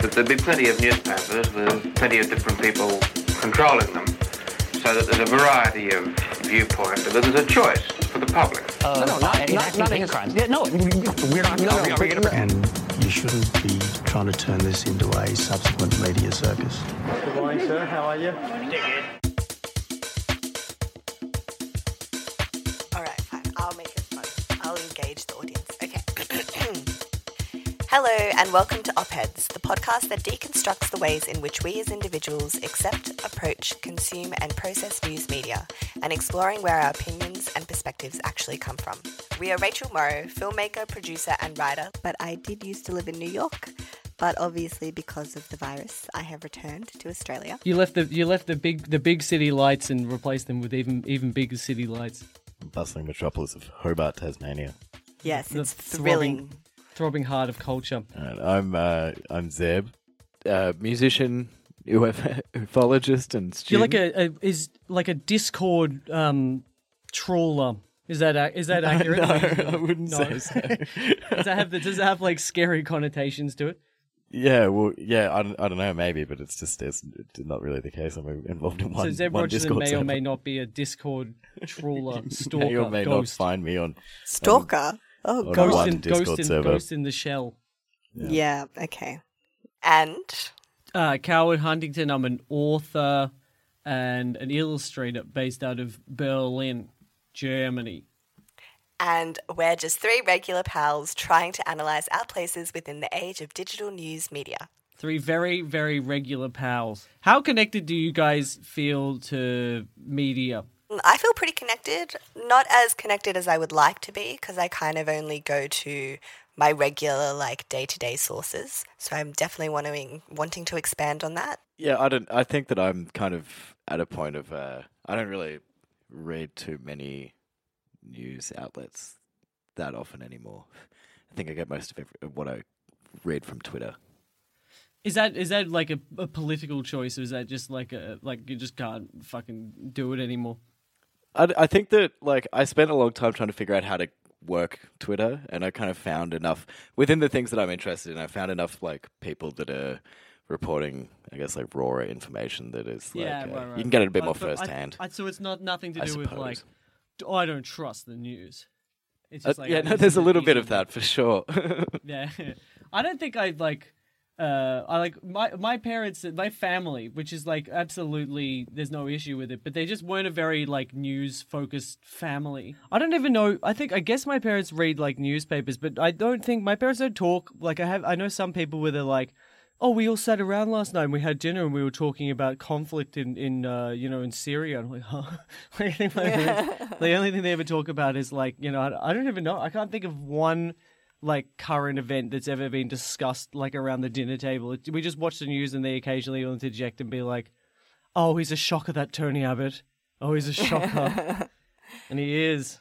that there'd be plenty of newspapers with plenty of different people controlling them, so that there's a variety of viewpoints, but there's a choice for the public. Uh, no, no, not, not, not hate crimes. Yeah, no, we're not. No, no, no, And you shouldn't be trying to turn this into a subsequent media circus. Good morning, sir. How are you? All Hello, and welcome to Op Heads, the podcast that deconstructs the ways in which we as individuals accept, approach, consume, and process news media, and exploring where our opinions and perspectives actually come from. We are Rachel Morrow, filmmaker, producer, and writer, but I did used to live in New York. But obviously, because of the virus, I have returned to Australia. You left the you left the big the big city lights and replaced them with even even bigger city lights. bustling metropolis of Hobart, Tasmania. Yes, The it's throbbing- thrilling. Throbbing heart of culture. Alright, I'm uh, I'm Zeb, uh, musician, uf- ufologist, and You're like a, a is like a Discord um, trawler. Is that ac- is that accurate? no, I wouldn't No. say so. does that have the, does it have like scary connotations to it? yeah, well, yeah, I don't, I don't know, maybe, but it's just it's, it's not really the case. I'm involved in one. so Zeb one Rogerson Discord may or may not be a Discord trawler, stalker, may or may ghost, not find me on Stalker. Oh, on ghost, in, Discord ghost, in, ghost in the shell. Yeah, okay. And Uh, Coward Huntington. I'm an author and an illustrator based out of Berlin, Germany. and we're just three regular pals trying to analyze our places within the age of digital news media. Three very, very regular pals. How connected do you guys feel to media? I feel pretty connected, not as connected as I would like to be because I kind of only go to my regular like day-to-day sources. So I'm definitely wanting wanting to expand on that. Yeah, I don't. I think that I'm kind of at a point of uh, I don't really read too many news outlets that often anymore. I think I get most of every, what I read from Twitter. Is that is that like a, a political choice, or is that just like a like you just can't fucking do it anymore? I, I think that like I spent a long time trying to figure out how to work Twitter, and I kind of found enough within the things that I'm interested in. I found enough like people that are reporting, I guess, like raw information that is like yeah, uh, right, right. you can get it a bit more but I- firsthand. I- so it's not nothing to I do with like "Oh, I don't trust the news. It's Uh, like yeah, no, there's a little bit of that for sure. Yeah, I don't think I'd like. Uh, I like my my parents, my family, which is like absolutely, there's no issue with it, but they just weren't a very like news focused family. I don't even know. I think I guess my parents read like newspapers, but I don't think my parents don't talk like I have. I know some people where they're like. Oh, we all sat around last night and we had dinner and we were talking about conflict in, in uh, you know, in Syria. I'm like, huh? Parents- the only thing they ever talk about is like, you know, I don't even know. I can't think of one like current event that's ever been discussed like around the dinner table. It- We just watch the news and they occasionally will interject and be like, "Oh, he's a shocker, that Tony Abbott. Oh, he's a shocker," and he is.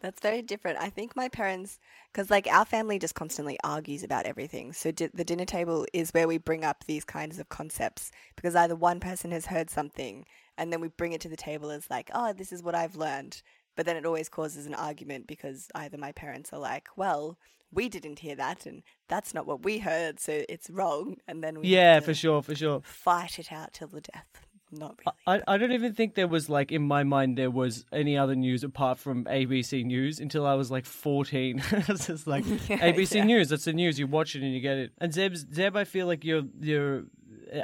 That's very different. I think my parents, because like our family just constantly argues about everything. So di- the dinner table is where we bring up these kinds of concepts because either one person has heard something and then we bring it to the table as like, oh, this is what I've learned. But then it always causes an argument because either my parents are like, well, we didn't hear that and that's not what we heard, so it's wrong. And then we Yeah, for sure, for sure. fight it out till the death. Not really. I, I don't even think there was like in my mind there was any other news apart from ABC News until I was like fourteen. it's just like ABC yeah. News. That's the news. You watch it and you get it. And Zeb, Zeb, I feel like you're you're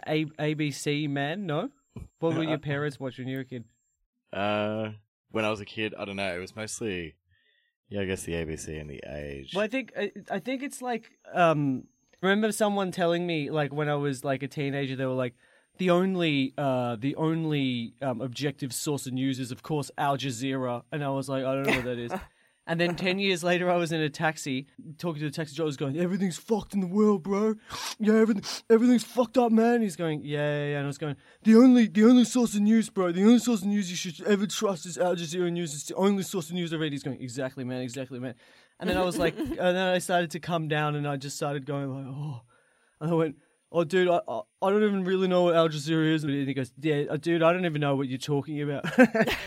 a, ABC man. No, what were your parents watching when you were a kid? uh, when I was a kid, I don't know. It was mostly, yeah, I guess the ABC and the Age. Well, I think I, I think it's like um. Remember someone telling me like when I was like a teenager, they were like, the only uh the only um, objective source of news is of course Al Jazeera, and I was like, I don't know what that is. And then ten years later, I was in a taxi talking to the taxi driver. I was going, "Everything's fucked in the world, bro. Yeah, everything, everything's fucked up, man." He's going, "Yeah, yeah." yeah. And I was going, "The only, the only source of news, bro. The only source of news you should ever trust is Al Jazeera News. It's the only source of news I read." He's going, "Exactly, man. Exactly, man." And then I was like, and then I started to come down, and I just started going like, "Oh," and I went. Oh, dude, I, I I don't even really know what Al Jazeera is. And he goes, Yeah, uh, dude, I don't even know what you're talking about.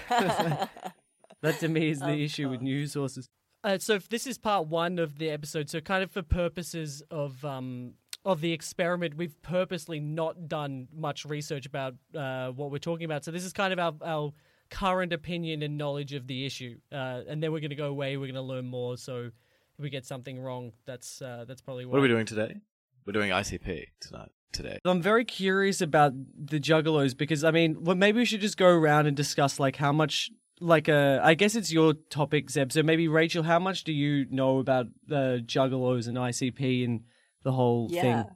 that to me is the issue with news sources. Uh, so this is part one of the episode. So kind of for purposes of um of the experiment, we've purposely not done much research about uh, what we're talking about. So this is kind of our, our current opinion and knowledge of the issue, uh, and then we're going to go away. We're going to learn more. So if we get something wrong, that's uh, that's probably why. What are we doing today? We're doing ICP tonight. Today. I'm very curious about the Juggalos because I mean, well, maybe we should just go around and discuss like how much, like, uh, I guess it's your topic, Zeb. So maybe Rachel, how much do you know about the Juggalos and ICP and the whole Yeah. thing?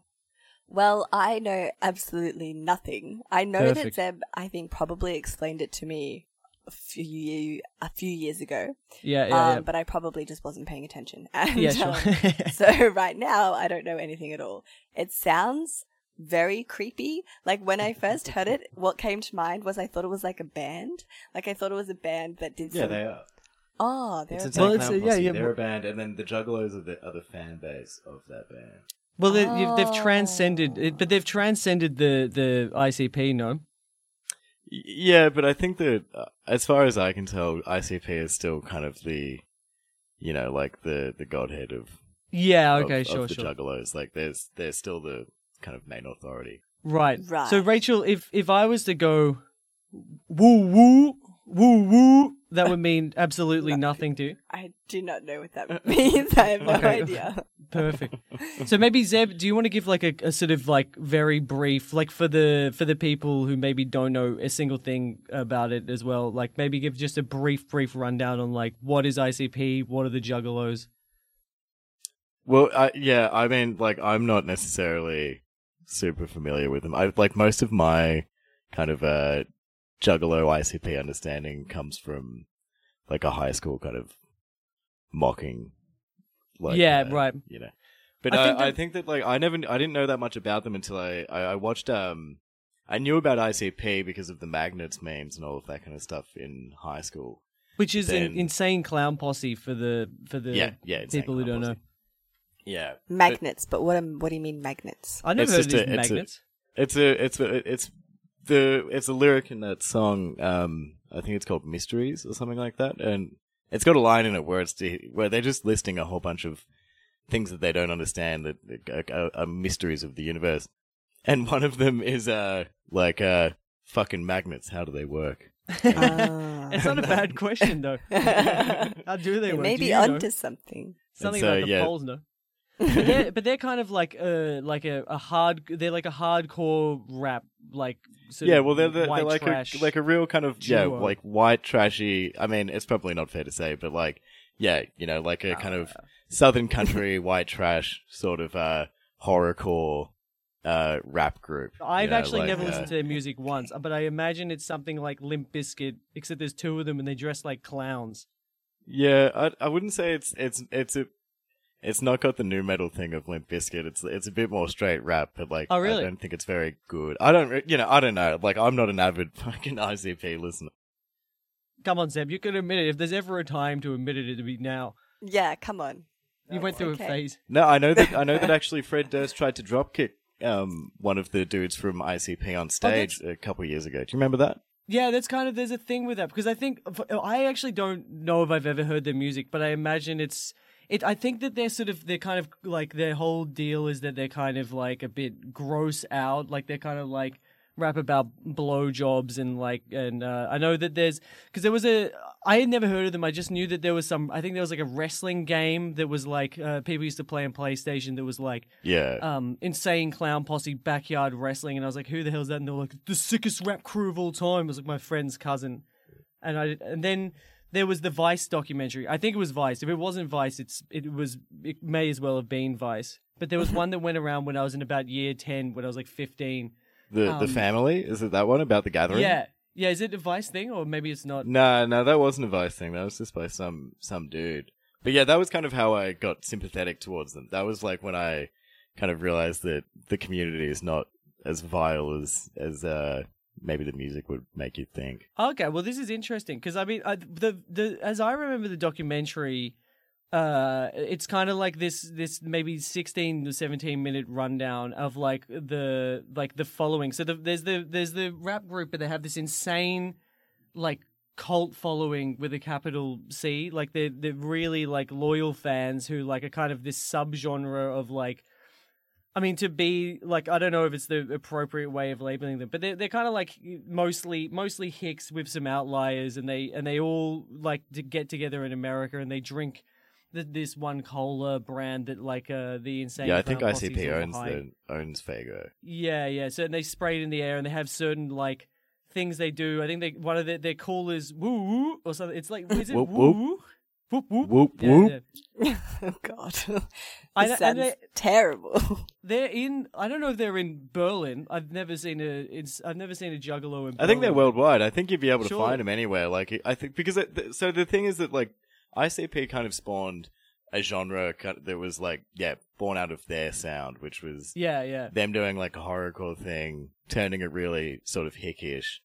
Well, I know absolutely nothing. I know Perfect. that Zeb, I think, probably explained it to me a few a few years ago. Yeah, yeah, um, But I probably just wasn't paying attention. And, yeah. Yeah, sure. um, so right now, I don't know anything at all. It sounds very creepy. Like when I first heard it, what came to mind was I thought it was like a band. Like I thought it was a band that did. Yeah, some... are. Oh, they're It's a Insane Well, it's Clown a- yeah, Posse. yeah, They're a band, and then the Juggalos are the other fan base of that band. well, they, you've- they've Oh. transcended, it, but they've transcended the the ICP. No, Yeah, but I think that uh, as far as I can tell, ICP is still kind of the, you know, like the the godhead of yeah, okay, of, sure, the sure, Juggalos. Like, there's they're still the kind of main authority. right, Right. So Rachel, if if I was to go woo woo woo woo, that would mean absolutely nothing to you. I do not know what that means. I have no Okay. idea. Perfect. So maybe Zeb, do you want to give like a, a sort of like very brief, like for the for the people who maybe don't know a single thing about it as well, like maybe give just a brief brief rundown on like what is ICP, what are the Juggalos? Well, I, yeah, I mean, like, I'm not necessarily super familiar with them. I like most of my kind of uh, Juggalo ICP understanding comes from like a high school kind of mocking. Like, Yeah, uh, right. You know, but I I, think I that- think that like I never, I didn't know that much about them until I, I, I watched. Um, I knew about ICP because of the magnets memes and all of that kind of stuff in high school. Which is an Then- insane clown posse for the for the yeah, yeah. People who don't know. Posse. Yeah, but- Magnets, but what am, what do you mean magnets? I never It's heard of these a- it's a- magnets. It's a it's a it's the it's a lyric in that song. Um, I think it's called Mysteries or something like that, and it's got a line in it where it's the, where they're just listing a whole bunch of things that they don't understand that that are, are mysteries of the universe, and one of them is uh like uh fucking magnets. How do they work? Ah. It's not a bad question though. How do they They work? may Do be you know? onto something. Something so, about the yeah. poles, no. But, they're, but they're kind of like a like a, a hard. They're like a hardcore rap, like sort yeah, well, they're, white they're like trash. a like a real kind of yeah, duo. like white trashy. I mean, it's probably not fair to say, but like yeah, you know, like a kind of southern country white trash sort of uh horrorcore uh rap group. I've know, actually like, never uh, listened to their music once, but I imagine it's something like Limp Bizkit, except there's two of them and they dress like clowns. Yeah, I I wouldn't say it's it's it's a it's not got the new metal thing of Limp Bizkit. It's it's a bit more straight rap, but like Oh, really? I don't think it's very good. I don't re- you know I don't know. Like I'm not an avid fucking ICP listener. Come on, Zeb, you can admit it. If there's ever a time to admit it, it'd be now. Yeah, come on. You went through okay. a phase. No, I know that I know that actually Fred Durst tried to dropkick um one of the dudes from ICP on stage a couple years ago. Do you remember that? Yeah, that's kind of there's a thing with that because I think I actually don't know if I've ever heard their music, but I imagine it's it. I think that they're sort of they're kind of like their whole deal is that they're kind of like a bit gross out, like they're kind of like rap about blowjobs and like and uh, I know that there's because there was a I had never heard of them. I just knew that there was some. I think there was like a wrestling game that was like uh, people used to play on PlayStation that was like Yeah. um, insane clown posse backyard wrestling, and I was like, "Who the hell's that?" And they're like, "The sickest rap crew of all time." It was like my friend's cousin, and I and then there was the Vice documentary. I think it was Vice. If it wasn't Vice, it's it was it may as well have been Vice. But there was one that went around when I was in about year ten, when I was like fifteen. the the um, family is it that one about the gathering? Yeah, yeah. Is it a Vice thing or maybe it's not? No, no, that wasn't a Vice thing. That was just by some some dude. But yeah, that was kind of how I got sympathetic towards them. That was like when I kind of realized that the community is not as vile as as uh maybe the music would make you think. Okay, well, this is interesting because I mean, I, the the as I remember the documentary, uh, it's kind of like this this maybe sixteen to seventeen minute rundown of like the like the following. So the, there's the there's the rap group, but they have this insane like cult following with a capital C. Like they're they're really like loyal fans who like are kind of this subgenre of like I mean, to be like, I don't know if it's the appropriate way of labeling them, but they're they're kind of like mostly mostly hicks with some outliers, and they and they all like to get together in America and they drink th- this one cola brand that like uh the insane. yeah, I think ICP owns the owns Faygo. Yeah, yeah. So and they spray it in the air, and they have certain like things they do. I think they one of their their call is woo woo or something. It's like is it woo woo? Whoop whoop. Whoop, Yeah, whoop. yeah. oh God, I this know- and sounds they- terrible. They're in. I don't know if they're in Berlin. I've never seen a. It's, I've never seen a juggalo in. I think they're worldwide. I think you'd be able to Sure. find them anywhere. Like I think because it, th- so the thing is that like ICP kind of spawned a genre that was like yeah born out of their sound, which was Yeah, yeah. them doing like a horrorcore thing, turning it really sort of hickish.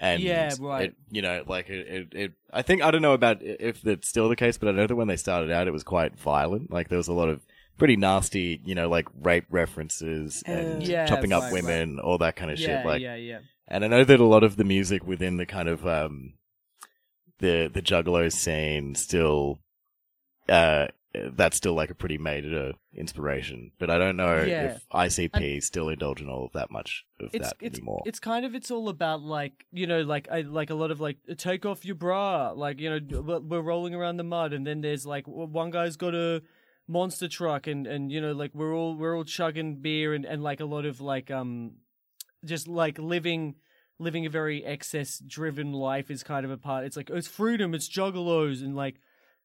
And Yeah, right. It, you know, like it, it, it. I think I don't know about if that's still the case, but I know that when they started out, it was quite violent. Like there was a lot of pretty nasty, you know, like rape references and Uh, Yeah, chopping up right, women, all that kind of yeah, shit. Like, yeah, yeah. and I know that a lot of the music within the kind of um the the juggalo scene still uh that's still like a pretty major inspiration. But I don't know Yeah. if ICP still indulge in all of that much of It's that it's anymore. it's kind of it's all about like you know like I like a lot of like take off your bra like you know we're- we're rolling around the mud and then there's like one guy's got a monster truck and and you know like we're all we're all chugging beer and and like a lot of like um just like living living a very excess driven life is kind of a part it's like it's freedom it's juggalos and like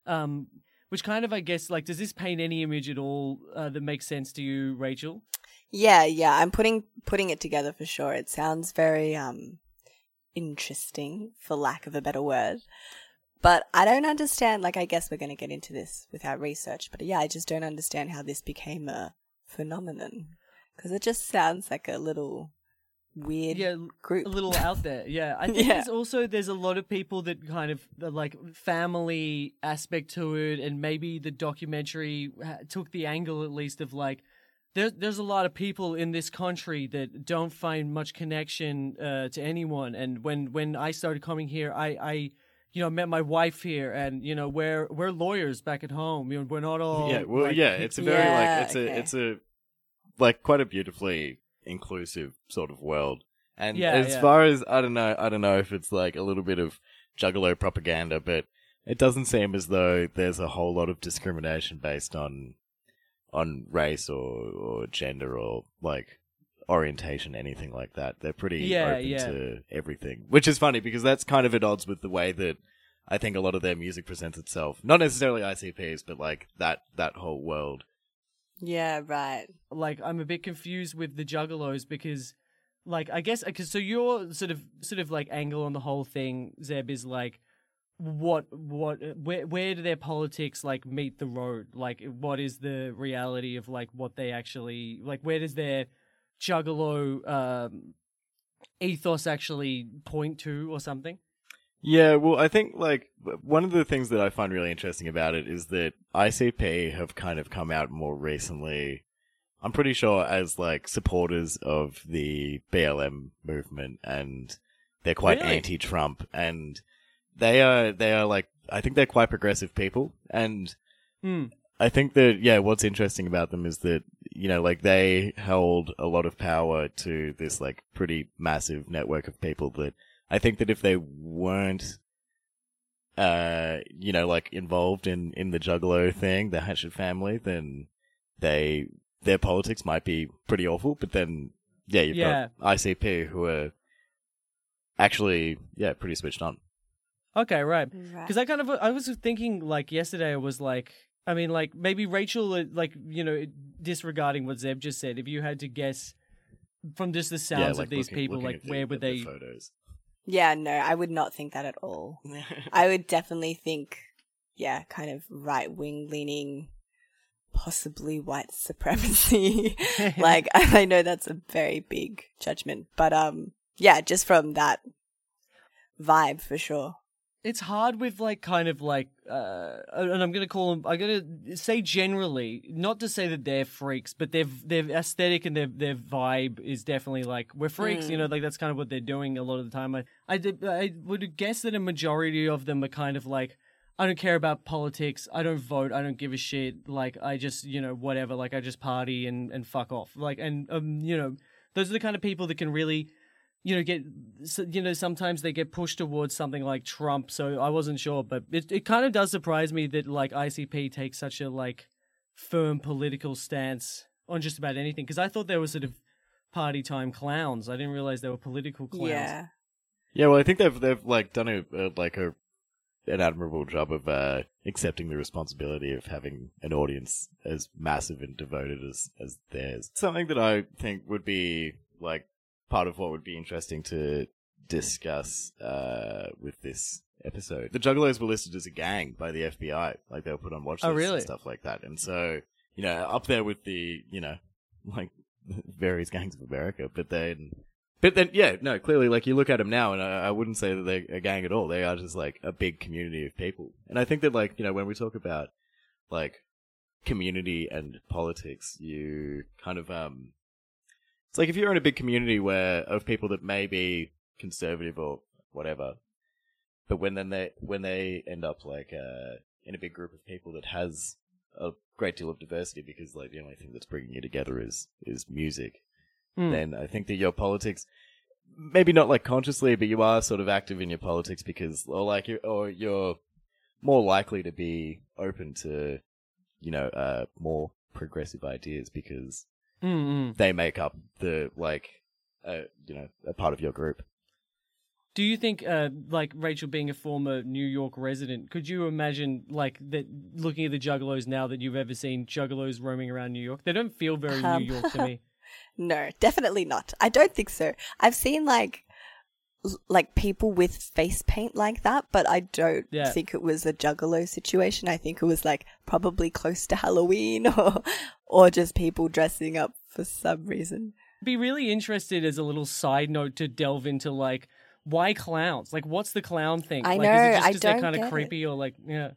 um which kind of i guess like does this paint any image at all uh, that makes sense to you rachel yeah, yeah. I'm putting putting it together for sure. It sounds very um interesting, for lack of a better word. But I don't understand. Like, I guess we're going to get into this with our research. But yeah, I just don't understand how this became a phenomenon because it just sounds like a little weird yeah group. a little out there yeah i think Yeah. there's also there's a lot of people that kind of the, like family aspect to it and maybe the documentary took the angle at least of like there, there's a lot of people in this country that don't find much connection uh, to anyone and when when i started coming here i i you know met my wife here and you know we're we're lawyers back at home you know we're not all yeah, well, like, yeah, it's a very Yeah, like it's okay. a it's a like quite a beautifully inclusive sort of world. And Yeah, as yeah. far as I don't know, I don't know if it's like a little bit of juggalo propaganda, but it doesn't seem as though there's a whole lot of discrimination based on on race or or gender or like orientation, anything like that. They're pretty Yeah, open to everything, which is funny because that's kind of at odds with the way that I think a lot of their music presents itself. Not necessarily ICPs, but like that that whole world. Yeah, right. like I'm a bit confused with the Juggalos because, like, I guess because so your sort of sort of like angle on the whole thing, Zeb, is like, what what where where do their politics like meet the road? Like, what is the reality of like what they actually like? Where does their Juggalo um, ethos actually point to, or something? Yeah, well, I think like one of the things that I find really interesting about it is that ICP have kind of come out more recently. I'm pretty sure as like supporters of the BLM movement, and they're quite Really? anti-Trump, and they are they are like I think they're quite progressive people, and Hmm. I think that yeah, what's interesting about them is that you know like they held a lot of power to this like pretty massive network of people that I think that if they weren't uh you know like involved in in the Juggalo thing, the Hatchet family, then they their politics might be pretty awful. But then yeah, you've Yeah. got ICP who are actually yeah pretty switched on. Okay, right. Right. Because I kind of I was thinking like yesterday I was like I mean like maybe Rachel uh, like you know disregarding what Zeb just said if you had to guess from just the sounds yeah, of these looking- people looking like at the- where would at the they photos. Yeah, no, I would not think that at all. I would definitely think, yeah, kind of right wing leaning, possibly white supremacy. like, I know that's a very big judgment, but um, yeah, just from that vibe for sure. It's hard with like kind of like uh and I'm gonna call them I'm gonna say generally not to say that they're freaks but their their aesthetic and their their vibe is definitely like we're freaks you know like that's kind of what they're doing a lot of the time I I, did, I would guess that a majority of them are kind of like I don't care about politics. I don't vote. I don't give a shit. Like I just, you know, whatever. Like I just party and and fuck off. Like and um, you know, those are the kind of people that can really, you know, get, you know, sometimes they get pushed towards something like Trump. So I wasn't sure, but it it kind of does surprise me that like ICP takes such a like firm political stance on just about anything because I thought they were sort of party time clowns. I didn't realize they were political clowns. Yeah. Yeah, well, I think they've they've like done a, a like a an admirable job of uh, accepting the responsibility of having an audience as massive and devoted as as theirs. Something that I think would be like part of what would be interesting to discuss uh, with this episode. The Juggalos were listed as a gang by the FBI, like they were put on watch Oh, lists really? and stuff like that. And so, you know, up there with the you know like various gangs of America, but then but then, yeah, no, clearly, like, you look at them now, and I, I wouldn't say that they're a gang at all. They are just, like, a big community of people. And I think that, like, you know, when we talk about, like, community and politics, you kind of, um, it's like if you're in a big community where, of people that may be conservative or whatever, but when then they, when they end up, like, uh, in a big group of people that has a great deal of diversity because, like, the only thing that's bringing you together is, is music Hmm. then I think that your politics, maybe not like consciously, but you are sort of active in your politics because, or like, you or you're more likely to be open to, you know, uh, more progressive ideas because Mm-mm. they make up the like, uh, you know, a part of your group. Do you think, uh, like Rachel being a former New York resident, could you imagine, like, that looking at the Juggalos now that you've ever seen Juggalos roaming around New York? They don't feel very Um, New York to me. No, definitely not. I don't think so. I've seen like l- like people with face paint like that, but I don't Yeah. think it was a juggalo situation. I think it was like probably close to Halloween or or just people dressing up for some reason. Be really interested as a little side note to delve into, like, why clowns? Like, what's the clown thing? I like, is know, it just I don't kind of it. creepy or, like, yeah.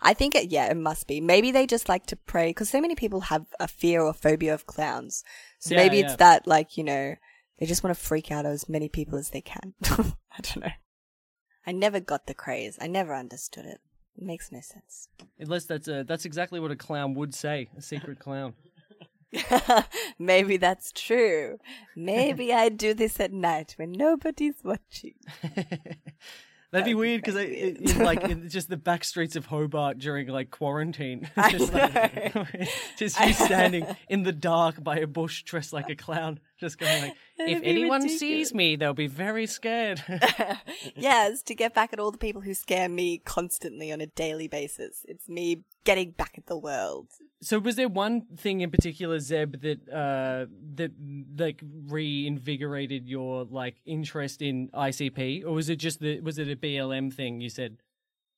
I think it yeah, it must be. Maybe they just like to pray because so many people have a fear or phobia of clowns. So Yeah, maybe yeah. it's that like, you know, they just want to freak out as many people as they can. I don't know. I never got the craze. I never understood it. It makes no sense. Unless that's a, that's exactly what a clown would say, a secret clown. Maybe that's true. Maybe I do this at night when nobody's watching. That'd be weird because in, weird. like in just the back streets of Hobart during like quarantine, just, like, just you standing in the dark by a bush dressed like a clown, just going like, That'd "If anyone ridiculous." sees me, they'll be very scared." yes, to get back at all the people who scare me constantly on a daily basis. It's me getting back at the world. so, was there one thing in particular, Zeb, that uh that like reinvigorated your like interest in ICP, or was it just the was it a BLM thing? You said.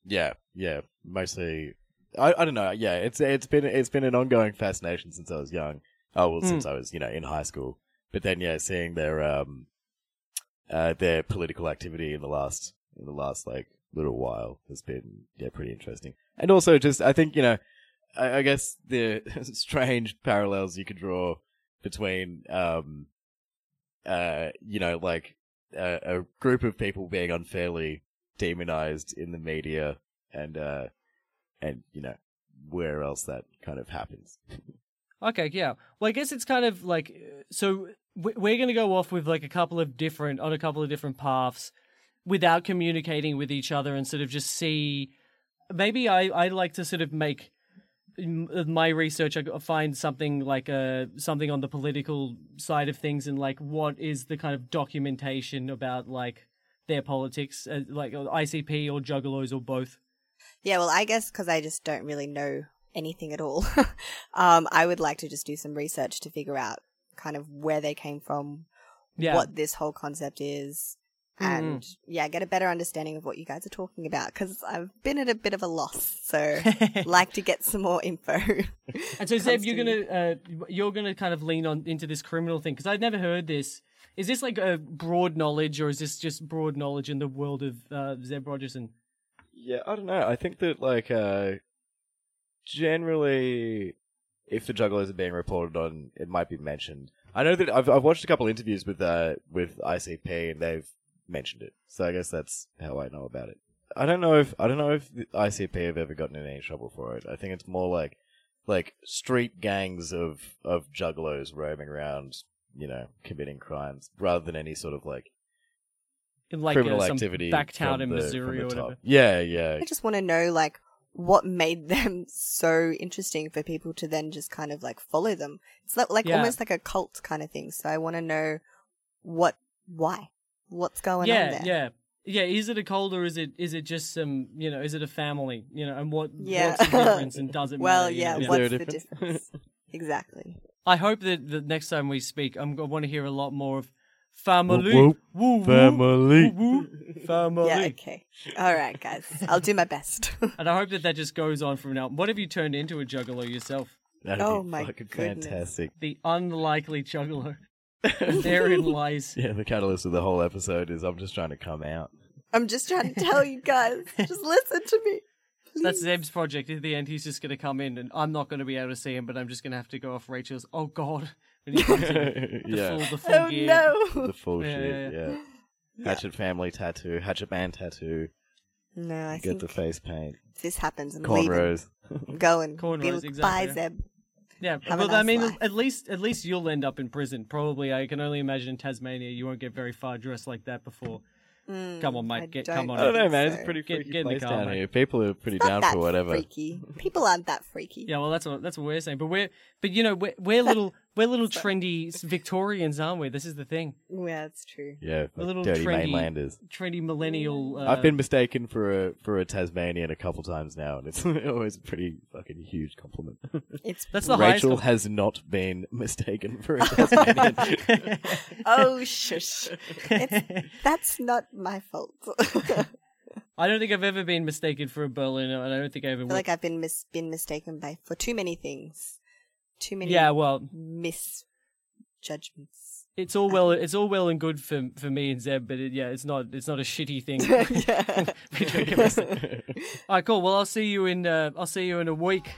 Yeah, yeah, mostly. I, I don't know. Yeah, it's it's been it's been an ongoing fascination since I was young. Oh well, since I was you know in high school. But then yeah, seeing their um uh their political activity in the last in the last like little while has been yeah pretty interesting. And also just I think you know I, I guess the strange parallels you could draw between um uh you know like a, a group of people being unfairly demonized in the media and uh and you know where else that kind of happens Okay, yeah. Well, I guess it's kind of like uh, so we're going to go off with like a couple of different on a couple of different paths without communicating with each other and sort of just see maybe I I like to sort of make my research I find something like uh something on the political side of things and like what is the kind of documentation about like their politics uh, like ICP or juggalos or both. Yeah, well, I guess because I just don't really know anything at all, um, I would like to just do some research to figure out kind of where they came from, Yeah. what this whole concept is, and yeah, get a better understanding of what you guys are talking about because I've been at a bit of a loss. So, like to get some more info. And so, Zeb, you're gonna uh, you're gonna kind of lean on into this criminal thing because I'd never heard this. Is this like a broad knowledge, or is this just broad knowledge in the world of uh, Zeb Rogerson? yeah i don't know i think that like uh generally if the juggalos are being reported on it might be mentioned i know that i've, I've watched a couple interviews with uh with icp and they've mentioned it so i guess that's how i know about it I don't know if I don't know if the ICP have ever gotten in any trouble for it. I think it's more like like street gangs of of jugglers roaming around, you know, committing crimes rather than any sort of like In like criminal uh, some activity back town from in the- Missouri or top. whatever. Yeah, yeah. I just want to know, like, what made them so interesting for people to then just kind of like follow them. It's like, like Yeah. almost like a cult kind of thing. So I want to know what, why, what's going on yeah, there. yeah, yeah. Is it a cult or is it is it just some you know is it a family you know and what Yeah. what's the difference and does it well, matter? you yeah. know? What's there the difference? difference? exactly. I hope that the next time we speak, I'm, I want to hear a lot more of family. Whoop, Woo, woo, Family. woo, woo, family. Yeah. Okay. All right, guys. I'll do my best. And I hope that that just goes on from now. What have you turned into a juggalo yourself? That'd Oh be my fucking goodness. fantastic. The unlikely juggalo. Therein lies. Yeah, the catalyst of the whole episode is I'm just trying to come out. I'm just trying to tell you guys. Just listen to me. That's Zeb's project. At the end, he's just going to come in, and I'm not going to be able to see him, but I'm just going to have to go off Rachel's. Oh God! When he comes the yeah, full, the full Oh gear. no. the full Yeah, shit. yeah, Yeah. Hatchet family tattoo, Hatchet man tattoo, No, I get think the face paint, if this happens. I'm leaving. cornrows. I'm going. Cornrows, Be- exactly, Bye, yeah. Zeb. Yeah, Have a well, I mean, life. at least at least you'll end up in prison. Probably, I can only imagine in Tasmania, you won't get very far dressed like that before. come on, mate, Mm, I get come on. I don't know, man. so. It's a pretty Get- freaky get in the car, down mate. here. People are pretty Not down that for whatever. freaky. People aren't that freaky. Yeah, well, that's what that's what we're saying. But we're but you know we're we're little we're little trendy Victorians, aren't we? This is the thing. Yeah, that's true. Yeah, A little dirty trendy- mainlanders. Trendy millennial. Uh, I've been mistaken for a for a Tasmanian a couple times now, and it's always a pretty fucking huge compliment. It's That's the highest. Rachel has not been mistaken for a Tasmanian. oh shush. It's, that's not my fault. I I don't think I've ever been mistaken for a Berliner, and I don't think I ever. feel will. like I've been mis- been mistaken by for too many things, too many yeah, well, misjudgments. it's all well. It's all well and good for for me and Zeb, but it, yeah, it's not. It's not a shitty thing. yeah. We don't get mistaken. all right, cool. Well, I'll see you in. Uh, I'll see you in a week.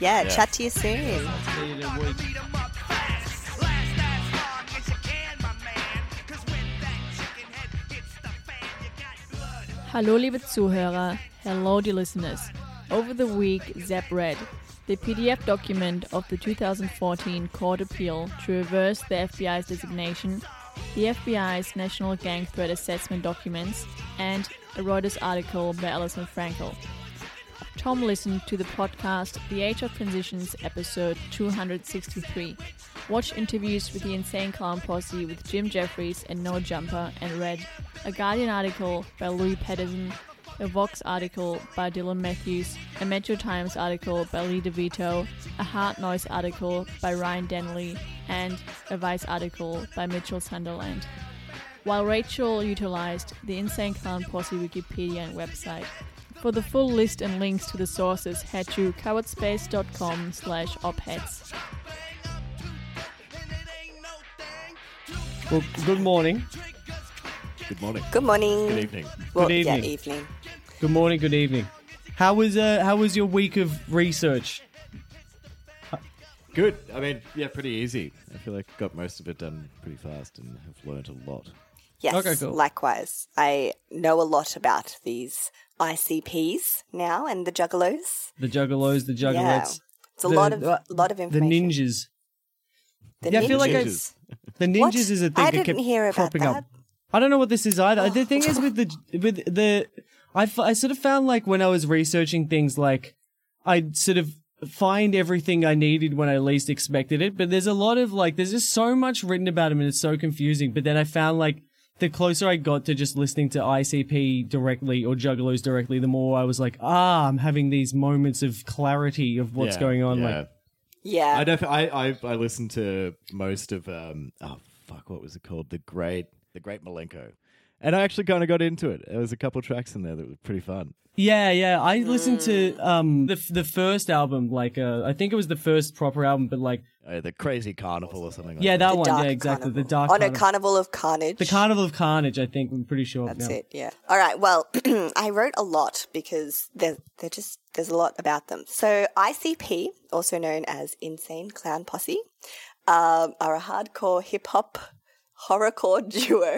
yeah, Yeah. chat to you soon. See you in a. Hallo liebe Zuhörer, hello dear listeners. Over the week, Zeb read the PDF document of the 2014 court appeal to reverse the FBI's designation, the FBI's National Gang Threat Assessment documents, and a Reuters article by Alison Frankel. Tom listened to the podcast The Age of Transitions episode 263. Watched interviews with the Insane Clown Posse with Jim Jeffries and No Jumper and read a Guardian article by Louis Pedersen, a Vox article by Dylan Matthews, a Metro Times article by Lee DeVito, a Heart Noise article by Ryan Denley, and a Vice article by Mitchell Sunderland. While Rachel utilized the Insane Clown Posse Wikipedia and website. For the full list and links to the sources, head to cowardspace.com slash opheads. Well, good morning. Good morning. Good morning. Good evening. Well, Good Yeah, evening. Evening. Good morning. Good evening. How was uh How was your week of research? Good. I mean, yeah, pretty easy. I feel like got most of it done pretty fast and have learned a lot. Yes, Okay, cool. likewise. I know a lot about these ICPs now and the juggalos. The juggalos, the juggalettes, It's a The- lot of uh, lot of information. the ninjas. The Yeah, I feel like I- ninjas. The ninjas What? is a thing I that kept didn't hear about cropping that. up. I don't know what this is either. the thing is with the with the I, f- I sort of found like when I was researching things like I'd sort of find everything I needed when I least expected it, but there's a lot of like there's just so much written about him and it's so confusing. But then I found like the closer I got to just listening to ICP directly or Juggalos directly, the more I was like, ah, I'm having these moments of clarity of what's Yeah, going on. Yeah. Like, Yeah. I, def- I I I listened to most of um oh fuck what was it called the great the great Milenko, and I actually kind of got into it. There was a couple tracks in there that were pretty fun. Yeah, yeah. I listened to um the the first album, like uh, I think it was the first proper album, but like Uh, the Crazy Carnival or something. like yeah, that The one, yeah, exactly. Carnival. The dark, Oh no, Carnival. Carnival of Carnage. the Carnival of Carnage. I think I'm pretty sure. That's yeah. it. Yeah. All right. Well, I wrote a lot because there, there just there's a lot about them. So ICP, also known as Insane Clown Posse, um, are a hardcore hip hop horrorcore duo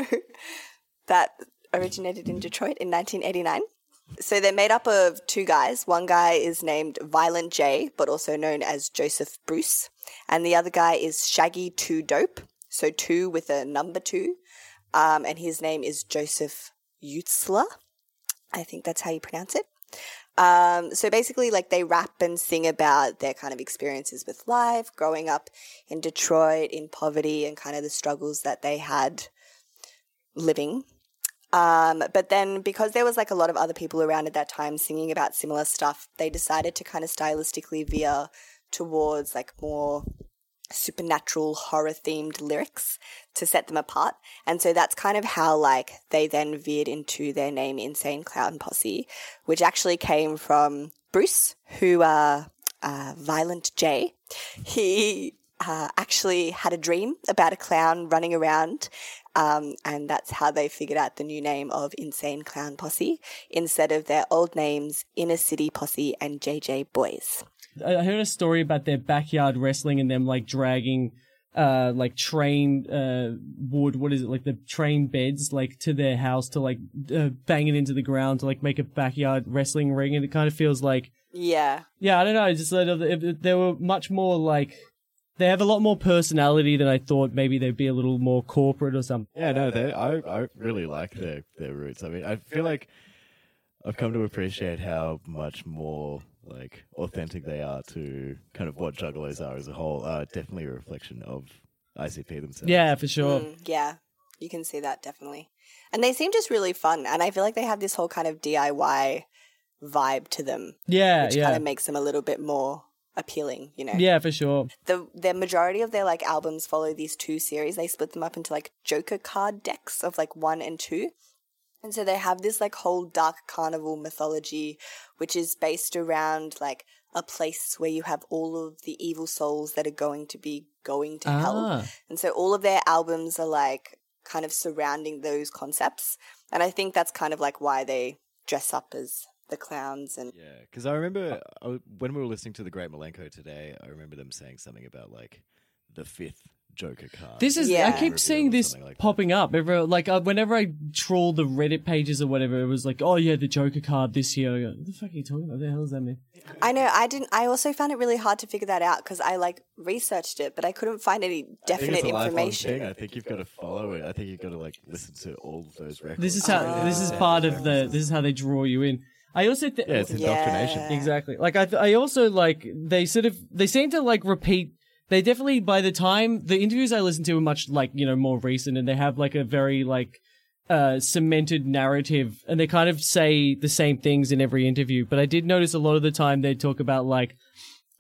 that originated in Detroit in 1989. So they're made up of two guys. One guy is named Violent J, but also known as Joseph Bruce. And the other guy is Shaggy Two Dope. So two with a number two. Um, and his name is Joseph Utsler. I think that's how you pronounce it. Um, so basically, like they rap and sing about their kind of experiences with life, growing up in Detroit in poverty and kind of the struggles that they had living. Um, but then because there was like a lot of other people around at that time singing about similar stuff, they decided to kind of stylistically veer towards like more supernatural horror themed lyrics to set them apart. And so that's kind of how like they then veered into their name Insane Clown Posse, which actually came from Bruce, who uh, uh Violent J. He uh, actually had a dream about a clown running around. Um, and that's how they figured out the new name of Insane Clown Posse instead of their old names Inner City Posse and JJ Boys. I heard a story about their backyard wrestling and them like dragging uh like train uh wood what is it like the train beds like to their house to like uh, bang it into the ground to like make a backyard wrestling ring and it kind of feels like Yeah. yeah I don't know just of they were much more like they have a lot more personality than I thought maybe they'd be a little more corporate or something Yeah, no, they, I I really like their their roots. I mean, I feel like I've come to appreciate how much more like authentic they are to kind of what Juggalos are as a whole. Uh, definitely a reflection of ICP themselves. yeah for sure Mm, yeah, you can see that definitely. And they seem just really fun. And I feel like they have this whole kind of DIY vibe to them, yeah which yeah kind of makes them a little bit more appealing, you know? yeah for sure The, the majority of their like albums follow these two series. They split them up into like Joker card decks of like one and two. And so they have this like whole dark carnival mythology, which is based around like a place where you have all of the evil souls that are going to be going to hell. Ah. And so all of their albums are like kind of surrounding those concepts. And I think that's kind of like why they dress up as the clowns and Yeah, because I remember I w- when we were listening to the Great Milenko today, I remember them saying something about like the fifth Joker card. This is Yeah. I keep seeing this something like that. popping up. Every, like uh, whenever I troll the Reddit pages or whatever, it was like, oh yeah, the Joker card this year. I go, what the fuck are you talking about? What the hell does that mean? I know I didn't I also found it really hard to figure that out because I like researched it but I couldn't find any definite it's a lifelong information. Thing. I think you've got to follow it. I think you've got to like listen to all of those records. This is how this is part of the this is how they draw you in. I also th- yeah, it's indoctrination. Yeah. exactly like I th- I also like they sort of they seem to like repeat. They definitely by the time the interviews I listen to are much like you know more recent and they have like a very like uh cemented narrative and they kind of say the same things in every interview. But I did notice a lot of the time they talk about like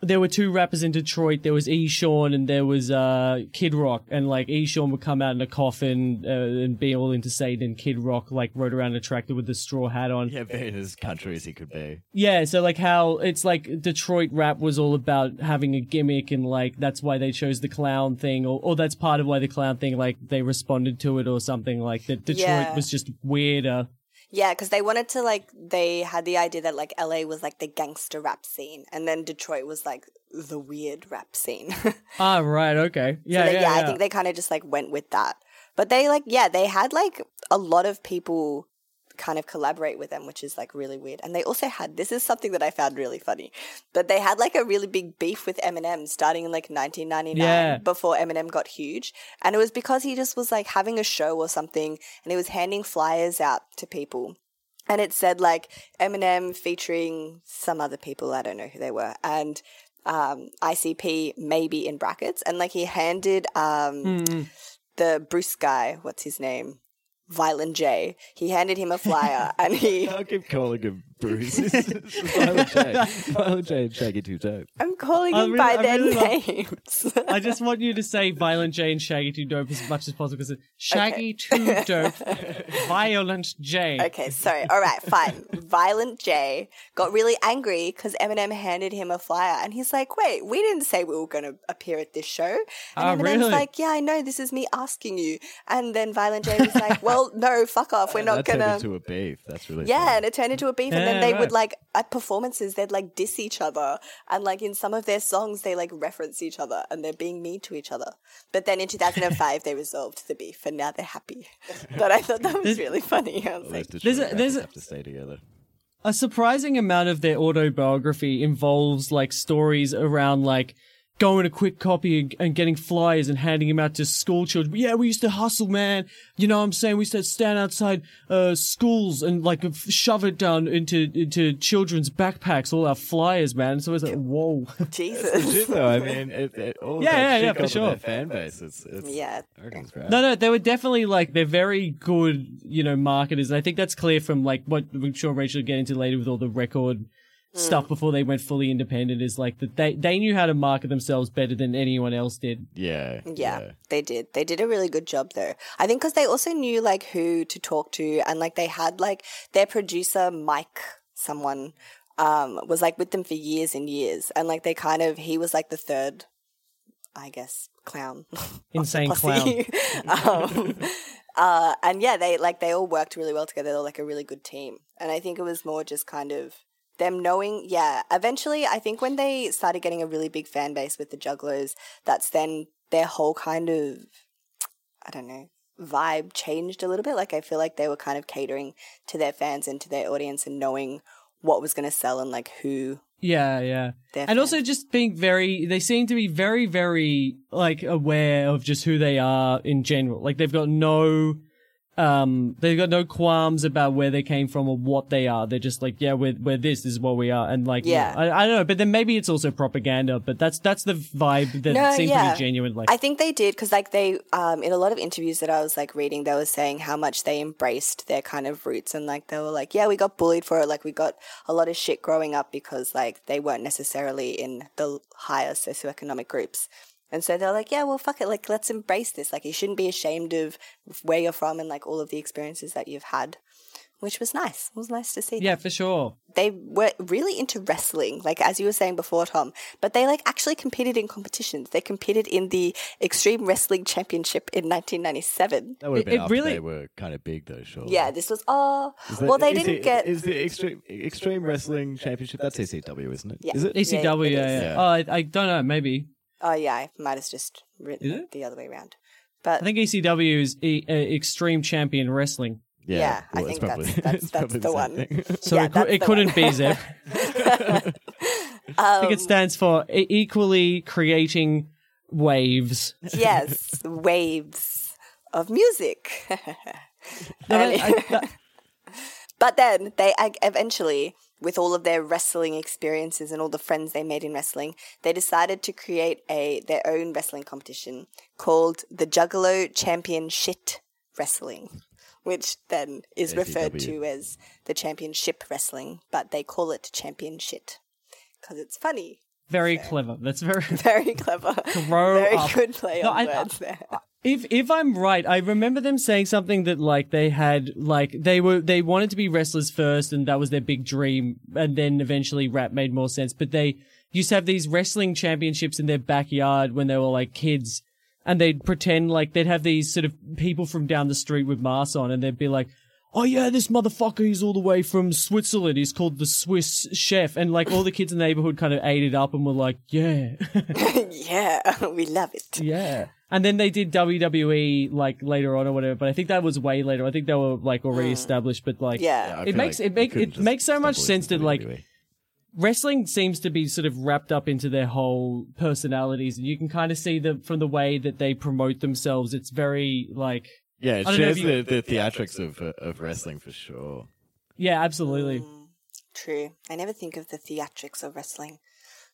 there were two rappers in Detroit. There was E. Sean and there was uh, Kid Rock. And like E. Sean would come out in a coffin uh, and be all into Satan. And Kid Rock like rode around a tractor with a straw hat on. Yeah, being as country as he could be. Yeah, so like how it's like Detroit rap was all about having a gimmick and like that's why they chose the clown thing or, or that's part of why the clown thing like they responded to it or something like that Detroit Yeah. was just weirder. Yeah, because they wanted to like they had the idea that like LA was like the gangster rap scene, and then Detroit was like the weird rap scene. so Ah, right, okay. Yeah, they- yeah, yeah, yeah. I think they kind of just like went with that. But they like yeah, they had like a lot of people kind of collaborate with them, which is like really weird. And they also had this is something that I found really funny, but they had like a really big beef with Eminem starting in like 1999 Yeah. before Eminem got huge, and it was because he just was like having a show or something, and he was handing flyers out to people. And it said like Eminem featuring some other people, I don't know who they were, and um, ICP maybe in brackets. And like he handed um, the Bruce guy, what's his name? Violent J. He handed him a flyer and he I'll keep calling him Bruce. Violent J. Violent J and Shaggy Two Dope. I'm calling I him really- by I their really love- names. I just want you to say Violent J and Shaggy Two Dope as much as possible because Shaggy Too Dope, Violent J. Okay, sorry. All right, fine. Violent J got really angry because Eminem handed him a flyer, and he's like, "Wait, we didn't say we were going to appear at this show." And Oh, Eminem's really? like, "Yeah, I know. This is me asking you." And then Violent J was like, "Well, no, fuck off. We're not that turned gonna." into a beef. That's really Yeah, funny. and it turned into a beef, and then they right. would like at performances they'd like diss each other, and like in some of their songs they like reference each other, and they're being mean to each other. But then in 2005 they resolved the beef, and now they're happy. But I thought that was really funny. I was All like, those There's a- Detroit there's a- have to stay together. a surprising amount of their autobiography involves like stories around like going to quick copy and, and getting flyers and handing them out to school children. Yeah, we used to hustle, man. You know what I'm saying? We used to stand outside uh, schools and like f- shove it down into into children's backpacks, all our flyers, man. So it's like, whoa. Jesus. Legit though, I mean, it, it, all Yeah, yeah, yeah, for sure. Their fan base, it's, it's Yeah. I reckon it's great. No, no, they were definitely like they're very good, you know, marketers. And I think that's clear from like what I'm sure Rachel will get into later with all the record stuff before they went fully independent. Is like that they they knew how to market themselves better than anyone else did. Yeah, Yeah, they did. They did a really good job though. I think because they also knew like who to talk to and like they had like their producer, Mike, someone, um, was like with them for years and years. And like they kind of, he was like the third, I guess, clown. Insane clown. um, uh, and yeah, they like they all worked really well together. They were like a really good team. And I think it was more just kind of them knowing, yeah, eventually I think when they started getting a really big fan base with the jugglers, that's then their whole kind of, I don't know, vibe changed a little bit. Like I feel like they were kind of catering to their fans and to their audience and knowing what was going to sell and like who Yeah, yeah. And fans- also just being very they seem to be very, very like aware of just who they are in general. Like they've got no um they've got no qualms about where they came from or what they are. They're just like, yeah, we're we're this, this is what we are. And like Yeah. I, I don't know, but then maybe it's also propaganda, but that's that's the vibe that No, seems to be genuine. Like I think they did because, like, they um, in a lot of interviews that I was like reading, they were saying how much they embraced their kind of roots and like they were like, yeah, we got bullied for it, like we got a lot of shit growing up because like they weren't necessarily in the higher socioeconomic groups. And so they're like, yeah, well, fuck it. Like, let's embrace this. Like, you shouldn't be ashamed of where you're from and like all of the experiences that you've had, which was nice. It was nice to see. yeah, for sure. They were really into wrestling, like as you were saying before, Tom. But they like actually competed in competitions. They competed in the Extreme Wrestling Championship in 1997. That would have It- been it after really- they were kind of big, though. Sure. Yeah, this was oh that- well, they didn't the- get Is the extreme extreme wrestling championship? That's ECW, isn't it? Yeah. Is it? ECW, Yeah, yeah, yeah. Yeah. Oh, I, I don't know, maybe. Oh yeah, I might have just written it it? the other way around. But I think ECW is e- uh, Extreme Champion Wrestling. Yeah, Yeah, I well, it's think probably, that's- that's- it's that's the same one. thing. So Yeah, it, cou- it couldn't one. be Zep. I think it stands for e- equally creating waves. yes, waves of music. No, And- I- that- But then they eventually, with all of their wrestling experiences and all the friends they made in wrestling, they decided to create a their own wrestling competition called the Juggalo Championshit Wrestling, which then is referred to as the Championship Wrestling, but they call it Championshit because it's funny. Very clever. That's very. Very clever. Grow Very up. good play No, on I- words there. If if I'm right, I remember them saying something that like they had like they were they wanted to be wrestlers first, and that was their big dream, and then eventually rap made more sense. But they used to have these wrestling championships in their backyard when they were like kids, and they'd pretend like they'd have these sort of people from down the street with masks on, and they'd be like. Oh yeah, this motherfucker, he's all the way from Switzerland. He's called the Swiss chef. And like all the kids in the neighborhood kind of ate it up and were like, yeah. yeah, we love it. Yeah. And then they did WWE like later on or whatever, but I think that was way later. I think they were like already hmm. established, but like Yeah. I It makes- like it make- it makes so much sense that, like, WWE. wrestling seems to be sort of wrapped up into their whole personalities, and you can kind of see the from the way that they promote themselves. It's very like yeah, it I don't know if shares you- the, the theatrics of uh, of wrestling for sure. yeah, absolutely. True. I never think of the theatrics of wrestling.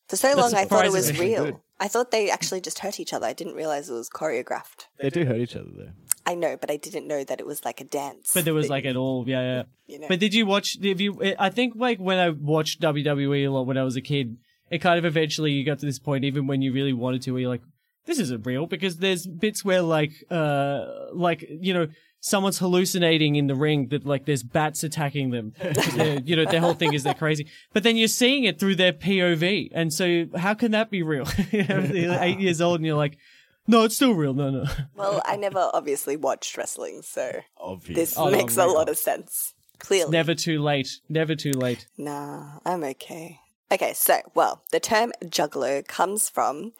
For so long, I thought it was real. Good. I thought they actually just hurt each other. I didn't realize it was choreographed. They do hurt each other though. I know, but I didn't know that it was like a dance. But there was thing, like it all, yeah, yeah. you know. But did you watch? If you, I think like when I watched WWE a lot when I was a kid, it kind of eventually you got to this point, even when you really wanted to, where you're like, this isn't real because there's bits where like, uh, like you know, someone's hallucinating in the ring that like there's bats attacking them you know, their whole thing is they're crazy, but then you're seeing it through their POV, and so how can that be real? you know, you're eight years old and you're like. No, it's still real. No, no. well, I never obviously watched wrestling, so Obvious. this Oh, no, makes a lot of sense. Clearly. Never too late. Never too late. Nah, I'm okay. Okay, so, well, the term juggalo comes from,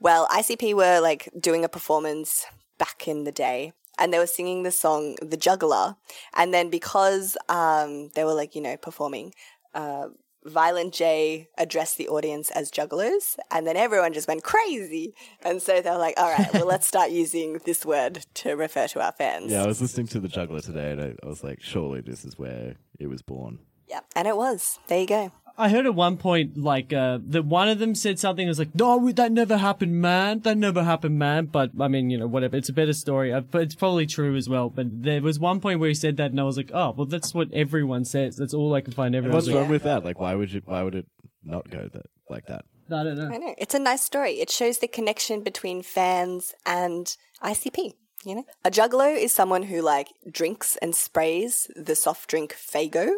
well, ICP were like doing a performance back in the day, and they were singing the song "The Juggla," and then because um, they were like you know performing. Uh, Violent J addressed the audience as jugglers, and then everyone just went crazy. And so they were like, all right, well, let's start using this word to refer to our fans. Yeah, I was listening to the Juggla today, and I, I was like, surely this is where it was born. Yeah, and it was. There you go. I heard at one point like uh, that one of them said something that was like, "No, that never happened, man. That never happened, man." But I mean, you know, whatever. It's a better story, uh, but it's probably true as well. But there was one point where he said that, and I was like, "Oh, well, that's what everyone says. That's all I can find." And Everyone. what's Like, wrong with that? Like, why would you? Why would it not go that like that? I don't know. I know. It's a nice story. It shows the connection between fans and ICP. You know, a juggalo is someone who like drinks and sprays the soft drink Faygo,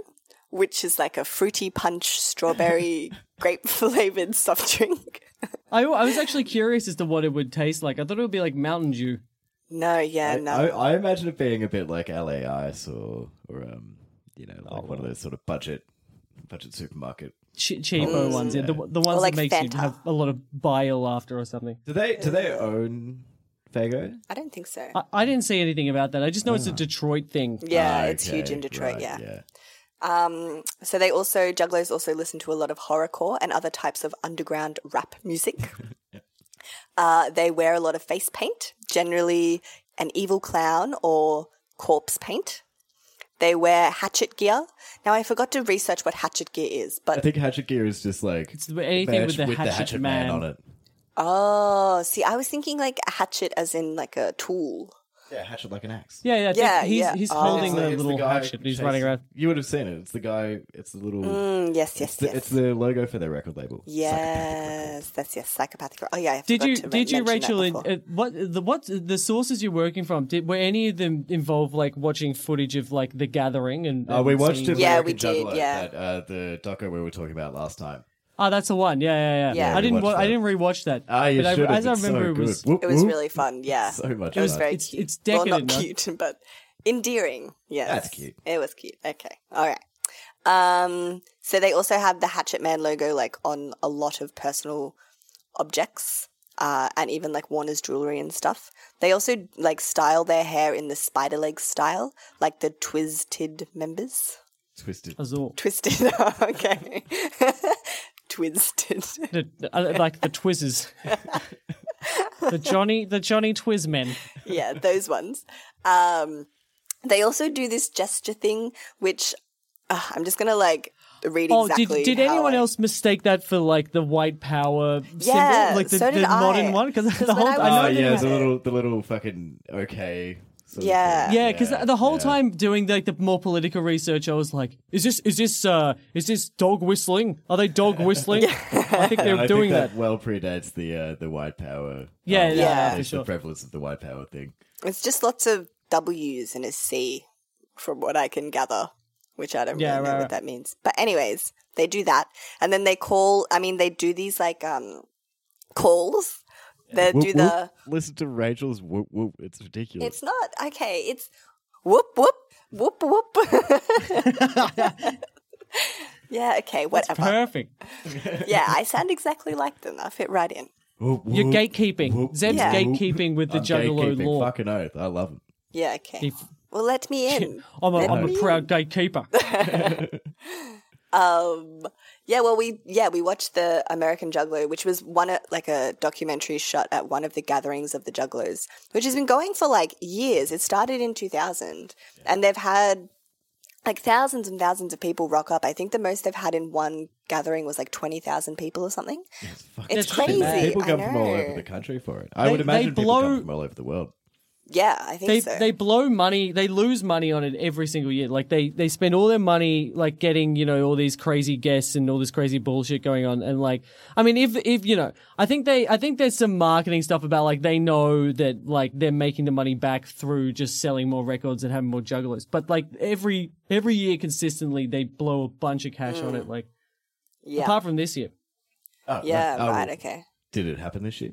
which is like a fruity punch strawberry grape flavored soft drink. I, I was actually curious as to what it would taste like. I thought it would be like Mountain Dew. No, yeah, I, no. I, I imagine it being a bit like LA Ice or or um, you know, like one of those sort of budget budget supermarket. Che- cheapo ones, yeah, the, the ones like that makes you have a lot of bile after or something. Do they do they own Faygo? I don't think so. I, I didn't see anything about that. I just know it's a Detroit thing. yeah, Ah, it's huge in Detroit. right, yeah. yeah. Um, so they also juggalos also listen to a lot of horrorcore and other types of underground rap music. uh, they wear a lot of face paint, generally an evil clown or corpse paint. They wear hatchet gear. Now I forgot to research what hatchet gear is, but I think Hatchet Gear is just like It's anything with merch the hatchet man. on it. oh, see, I was thinking like a hatchet as in like a tool. Yeah, hatchet like an axe. Yeah, yeah, Yeah, he's yeah. he's Oh. holding It's the the- the little hatchet. He's chasing- running around. You would have seen it. It's the guy. It's the little. Mm, yes, yes, it's, the, yes. it's the logo for their record label. Yes, that's yes, psychopathic. Oh yeah, I Did forgot you to did you mention that Rachel? before. Uh, what the what the sources you're working from? Did were any of them involve like watching footage of like the gathering and? Oh, and we watched seeing- it. Yeah, we did, yeah. That, uh, the doco we were talking about last time. Oh, that's the one. Yeah, yeah, yeah. Yeah. I didn't. watched Wa- I that. didn't rewatch that. Ah, you but I, should have. as I It's so remember, it good. was. Whoop, It was whoop. really fun. Yeah, so much. It was fun. very It's- cute. it's well, decadent, not no? cute, but endearing. Yes, That's cute. It was cute. Okay, all right. Um, so they also have the Hatchet Man logo like on a lot of personal objects. Uh, and even like Warner's jewelry and stuff. They also like style their hair in the spider leg style, like the Twiztid members. twisted. Azul. Twiztid, okay. Twiztid. The, uh, like the Twizzers. the Johnny the Johnny Twiz men. yeah, those ones. Um, they also do this gesture thing, which uh, I'm just gonna like read Oh, exactly. did, did how anyone I- else mistake that for like the white power Yeah, symbol, like the, so the did modern I. one? Because the whole when I I know Oh was- that it yeah, the little, the little fucking okay. Sort of Yeah. thing. Yeah, because the whole yeah. time doing like the more political research, I was like, "Is this is this uh is this dog whistling? Are they dog whistling?" I think they're And I doing think that. that. well predates the uh, the white power. Yeah, um, yeah, for the sure. prevalence of the white power thing. It's just lots of W's and a C, from what I can gather, which I don't Yeah, really know right, what that means. But anyways, they do that, and then they call. I mean, they do these like um calls. They Whoop, do whoop. the. Listen to Rachel's whoop whoop. It's ridiculous. It's not okay. It's whoop whoop whoop whoop. yeah. Okay. Whatever. Perfect. yeah, I sound exactly like them. I fit right in. Whoop, You're gatekeeping. whoop, Zeb's Yeah. gatekeeping with the I'm Juggalo law. Fucking oath. I love him. Yeah. Okay. If- Well, let me in. I'm a, Let I'm me a in. proud gatekeeper. Um, yeah, well, we yeah we watched the American Juggler, which was one of, like a documentary shot at one of the gatherings of the jugglers, which has been going for like years. It started in 2000, and they've had like thousands and thousands of people rock up. I think the most they've had in one gathering was like 20,000 people or something. Fucking It's crazy. mad. People I come from all over the country for it. I They- would they imagine people come from all over the world. Yeah, I think they so. they blow money they lose money on it every single year like they they spend all their money like getting you know all these crazy guests and all this crazy bullshit going on and like i mean if if you know i think they i think there's some marketing stuff about like they know that like they're making the money back through just selling more records and having more jugglers but like every every year consistently they blow a bunch of cash on mm. it like yeah, apart from this year Oh, yeah, oh, right, okay. Did it happen this year?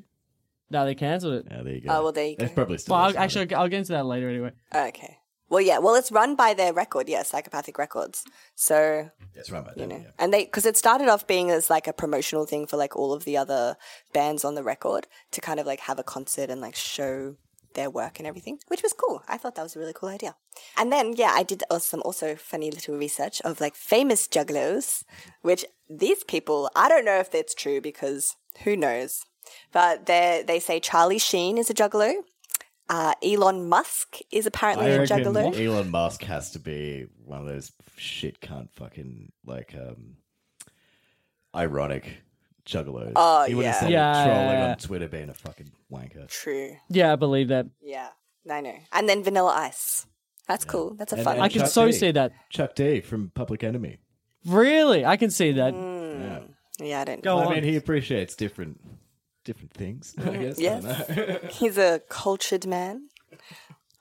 No they cancelled it Yeah, there you go. Oh, well, there you go. It's go. probably still. well I'll, is, actually i'll get into that later anyway Okay. Well, yeah. Well, it's run by their record, yeah, Psychopathic Records. So It's run by you them. know, yeah. and they because it started off being as like a promotional thing for like all of the other bands on the record to kind of like have a concert and like show their work and everything, which was cool. I thought that was a really cool idea. And then, yeah, I did some also funny little research of like famous jugglers, which these people, I don't know if that's true because who knows. But they they say Charlie Sheen is a juggalo. Uh, Elon Musk is apparently I a reckon juggalo. Elon Musk has to be one of those shit cunt fucking like um ironic juggalos. Oh, he would yeah. said Yeah, trolling yeah, yeah. on Twitter being a fucking wanker. True. Yeah, I believe that. Yeah, I know. And then Vanilla Ice. That's cool. That's a And- fun and. I can Chuck so D. see that. Chuck D from Public Enemy. Really, I can see that. Yeah. Yeah, I don't Go know. I on. mean, he appreciates different different things. I guess. I Yes. He's a cultured man.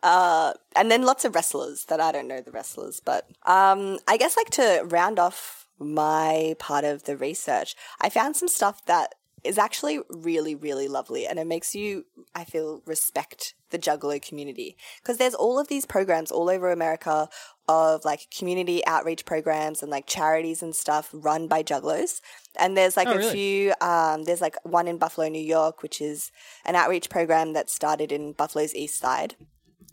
Uh, and then lots of wrestlers that I don't know the wrestlers, but um, I guess like to round off my part of the research, I found some stuff that is actually really, really lovely, and it makes you, I feel, respect the Juggalo community because there's all of these programs all over America of like community outreach programs and like charities and stuff run by jugglers. and there's like Oh, a really? few. Um, there's like one in Buffalo, New York, which is an outreach program that started in Buffalo's East Side.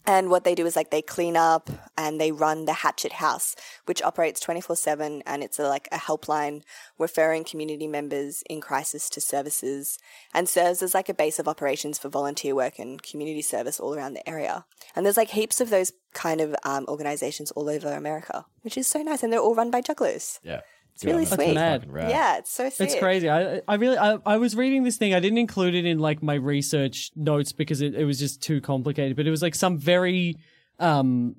And what they do is like they clean up and they run the Hatchet House, which operates 24 7 and it's a, like a helpline referring community members in crisis to services and serves as like a base of operations for volunteer work and community service all around the area. And there's like heaps of those kind of um, organizations all over America, which is so nice. And they're all run by jugglers. yeah. It's really That's sweet. mad. Yeah, it's so sick. It's crazy. I I really I, I was reading this thing. I didn't include it in like my research notes because it, it was just too complicated. But it was like some very um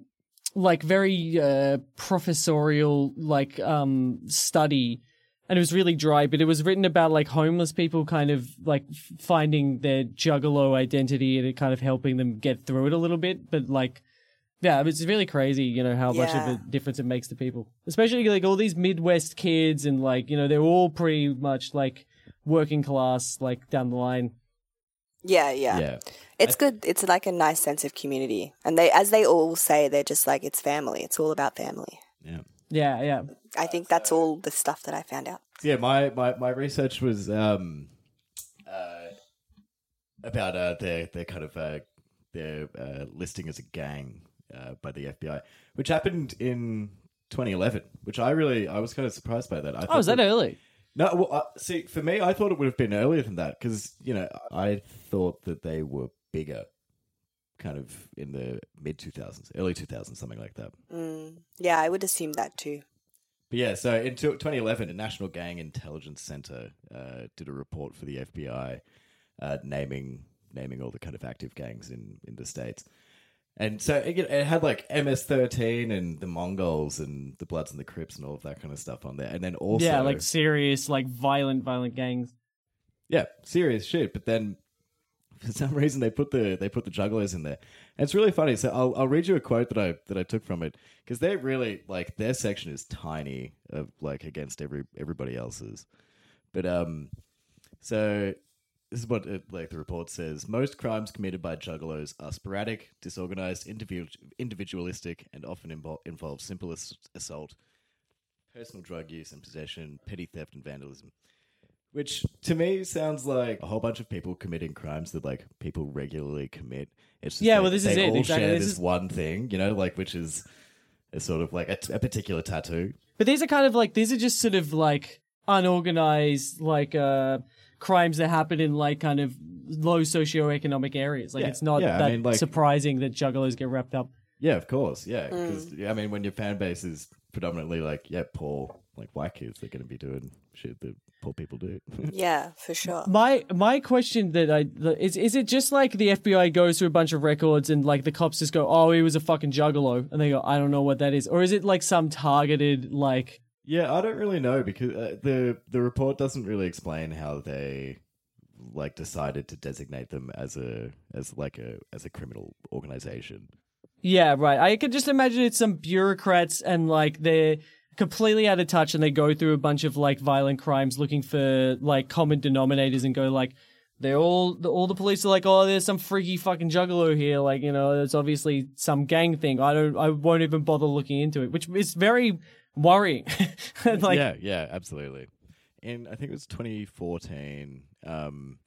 like very uh professorial like um study and it was really dry but it was written about like homeless people kind of like finding their juggalo identity and it kind of helping them get through it a little bit but like yeah, it's really crazy, you know, how much of Yeah. a difference it makes to people. Especially like all these Midwest kids and like, you know, they're all pretty much like working class, like down the line. Yeah, yeah. Yeah. It's good. It's like a nice sense of community. And they, as they all say, they're just like, it's family. It's all about family. Yeah. Yeah, yeah. I think that's all the stuff that I found out. Yeah, my, my, my research was um, uh, about uh, their their kind of uh, their uh, listing as a gang uh, by the FBI, which happened in 2011. Which I really I was kind of surprised by that. I Oh, thought is that early? No, well, uh, see, for me, I thought it would have been earlier than that because you know I thought that they were bigger, kind of in the mid 2000s, early 2000s, something like that. Mm. Yeah, I would assume that too. But yeah, so in tw- 2011, the National Gang Intelligence Center uh, did a report for the FBI, uh, naming naming all the kind of active gangs in in the states. And so it, it had like MS-13 and the Mongols and the Bloods and the Crips and all of that kind of stuff on there. And then also, yeah, like serious, like violent, violent gangs. yeah, serious shit. But then for some reason they put the they put the jugglers in there. And it's really funny. So I'll I'll read you a quote that I that I took from it because they're really like their section is tiny of like against every everybody else's. But um, so this is what it, like the report says: most crimes committed by juggalos are sporadic, disorganized, individual, individualistic, and often invo- involve simple ass- assault, personal drug use and possession, petty theft, and vandalism. Which to me sounds like a whole bunch of people committing crimes that like people regularly commit. It's just Yeah, they- well, this they is it, all exactly. Share This this is- one thing, you know, like which is a sort of like a, a particular tattoo. But these are kind of like these are just sort of like unorganized like uh crimes that happen in like kind of low socioeconomic areas. Like Yeah, it's not yeah, I that mean, like- surprising that juggalos get wrapped up. Yeah, of course. Yeah, Mm. because I mean, when your fan base is predominantly like yeah, poor, like white kids, they're going to be doing shit that poor people do. Yeah, for sure. My my question that I the- is is it just like the FBI goes through a bunch of records and like the cops just go, oh, he was a fucking juggalo, and they go, I don't know what that is, or is it like some targeted like? Yeah, I don't really know because uh, the the report doesn't really explain how they like decided to designate them as a as like a as a criminal organization. Yeah, right. I could just imagine it's some bureaucrats and like they're completely out of touch and they go through a bunch of like violent crimes looking for like common denominators and go like they're all the, all the police are like oh there's some freaky fucking juggalo here like you know it's obviously some gang thing I don't I won't even bother looking into it which is very worrying like yeah, yeah, absolutely. In I think it was 2014, um,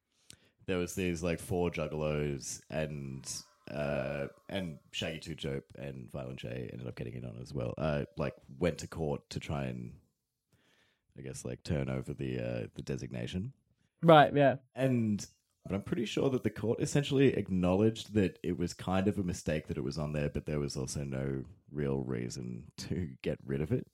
there was these like four juggalos, and uh, and Shaggy Two Dope and Violent J ended up getting in on as well. Uh, like went to court to try and, I guess, like turn over the uh, the designation. Right, yeah. And but I'm pretty sure that the court essentially acknowledged that it was kind of a mistake that it was on there, but there was also no real reason to get rid of it.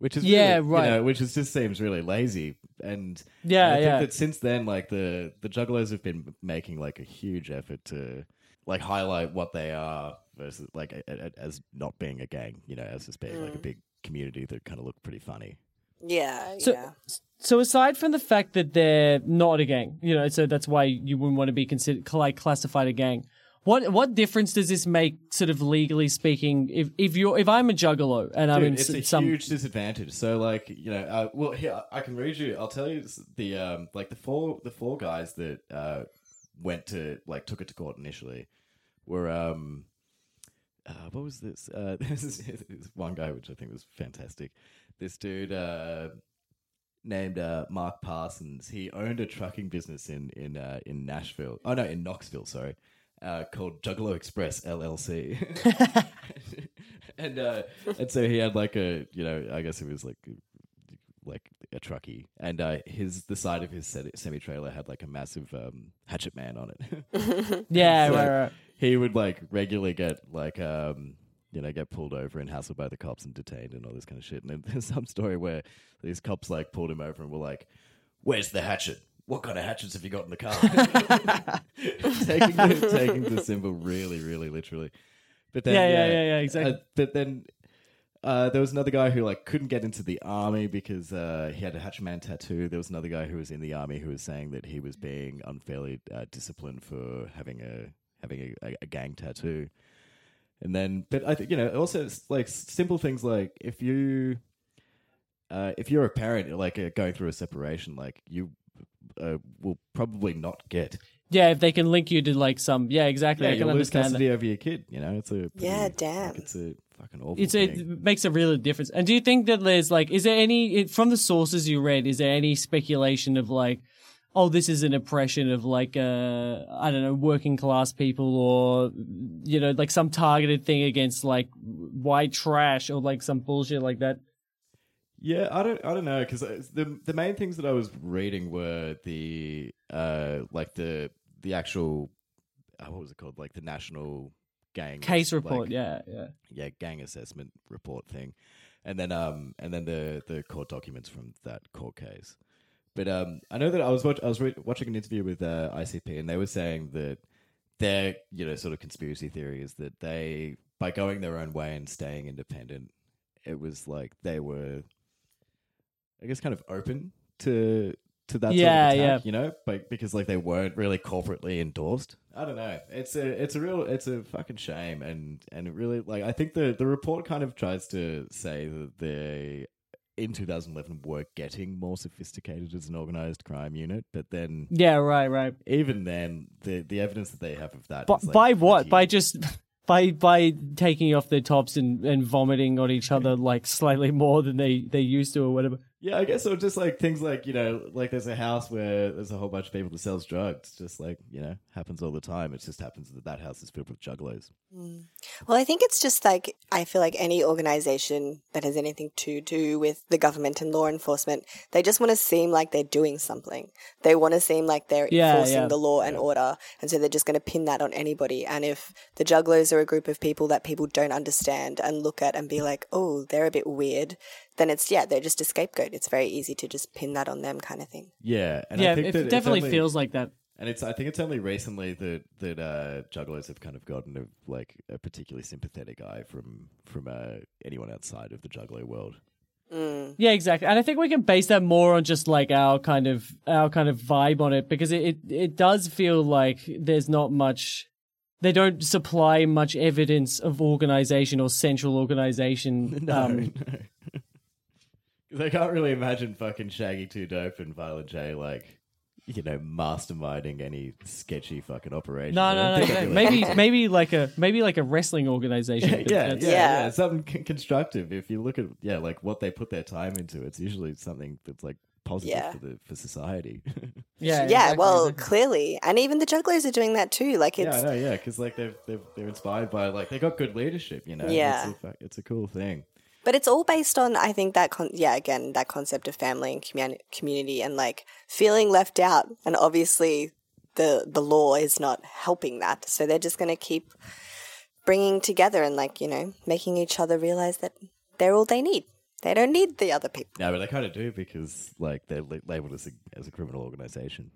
Which is Yeah, really, right. You know, which is, just seems really lazy. And Yeah, I think yeah. that since then, like the the Juggalos have been making like a huge effort to like highlight what they are versus like a, a- as not being a gang. You know, as just being like a mm. big community that kind of look pretty funny. Yeah, So, yeah. so aside from the fact that they're not a gang, you know, so that's why you wouldn't want to be considered like classified a gang. What what difference does this make, sort of legally speaking? If if you're if I'm a juggalo and I'm Dude, in it's s- a some huge disadvantage. So, like, you know, uh, well, here I can read you. I'll tell you the um, like the four the four guys that uh, went to like took it to court initially were um, uh, what was this? Uh, this is this one guy which I think was fantastic. This dude uh, named uh, Mark Parsons. He owned a trucking business in in uh, in Nashville. Oh no, in Knoxville. Sorry. Uh, called Juggalo Express LLC, and uh, and so he had like a you know I guess it was like like a truckie, and uh, his the side of his semi trailer had like a massive um, hatchet man on it. yeah, So right, right. He would like regularly get like um you know get pulled over and hassled by the cops and detained and all this kind of shit. And then there's some story where these cops like pulled him over and were like, "Where's the hatchet? What kind of hatchets have you got in the car?" taking the, taking the symbol really, really literally. But then Yeah, yeah, yeah, yeah, exactly. uh, but then uh, there was another guy who like couldn't get into the army because uh, he had a Hatchman tattoo. There was another guy who was in the army who was saying that he was being unfairly uh, disciplined for having a having a, a, a gang tattoo. And then, but I think you know, also like simple things like if you uh, if you're a parent, like uh, going through a separation, like you uh, will probably not get Yeah, if they can link you to like some, yeah, exactly. yeah, I can you'll lose understand that. custody over your kid. You know, it's a pretty- Yeah, like, damn. it's a fucking awful It's a, thing. it makes a real difference. And do you think that there's like, is there any it- from the sources you read? Is there any speculation of like, oh, this is an oppression of like, uh, I don't know, working class people, or you know, like some targeted thing against like white trash or like some bullshit like that? Yeah, I don't, I don't know, because the the main things that I was reading were the uh, like the the actual uh, what was it called, like the national gang Case like- report, yeah, yeah. yeah, gang assessment report thing, and then um and then the the court documents from that court case. But um, I know that I was watch- I was re- watching an interview with uh, ICP, and they were saying that their you know sort of conspiracy theory is that they by going their own way and staying independent, it was like they were, I guess, kind of open to to that Yeah, sort of yeah. attack, you know, but because like they weren't really corporately endorsed. I don't know. It's a it's a real it's a fucking shame, and and it really like I think the the report kind of tries to say that they in 2011 were getting more sophisticated as an organized crime unit, but then Yeah, right, right. even then the the evidence that they have of that But like, by what? By just by by taking off their tops and, and vomiting on each other like slightly more than they they used to or whatever. Yeah, I guess so. Just like things like you know, like there's a house where there's a whole bunch of people that sells drugs. Just like you know, happens all the time. It just happens that that house is filled with juggalos. Hmm. Well, I think it's just like I feel like any organization that has anything to do with the government and law enforcement, they just want to seem like they're doing something. They want to seem like they're Yeah, enforcing yeah. the law and order, and so they're just going to pin that on anybody. And if the jugglers are a group of people that people don't understand and look at and be like, "Oh, they're a bit weird," then it's yeah, they're just a scapegoat. It's very easy to just pin that on them, kind of thing. Yeah, and yeah, I think it that it's definitely only- feels like that. And it's I think it's only recently that that uh, juggalos have kind of gotten a, like a particularly sympathetic eye from from uh, anyone outside of the juggler world. Yeah, exactly. And I think we can base that more on just like our kind of our kind of vibe on it because it it, it does feel like there's not much they don't supply much evidence of organization or central organization. No, um, no. 'Cause I can't really imagine fucking Shaggy Two Dope and Violent J like you know masterminding any sketchy fucking operation. no, no, no, no. Maybe maybe like a maybe like a wrestling organization. yeah, yeah, that's- yeah, Yeah. yeah, something con- constructive. If you look at yeah, like what they put their time into, it's usually something that's like positive Yeah. for the for society. Yeah, yeah, exactly, well, clearly, and even the jugglers are doing that too. Like yeah, it's I know, yeah, because like they've, they've they're inspired by like they got good leadership, you know. Yeah. it's a, it's a cool thing. But it's all based on, I think that, con- yeah, again, that concept of family and communi- community and like feeling left out. And obviously, the the law is not helping that. So they're just going to keep bringing together and like you know making each other realize that they're all they need. They don't need the other people. No, but they kind of do because like they're labeled as a, as a criminal organization.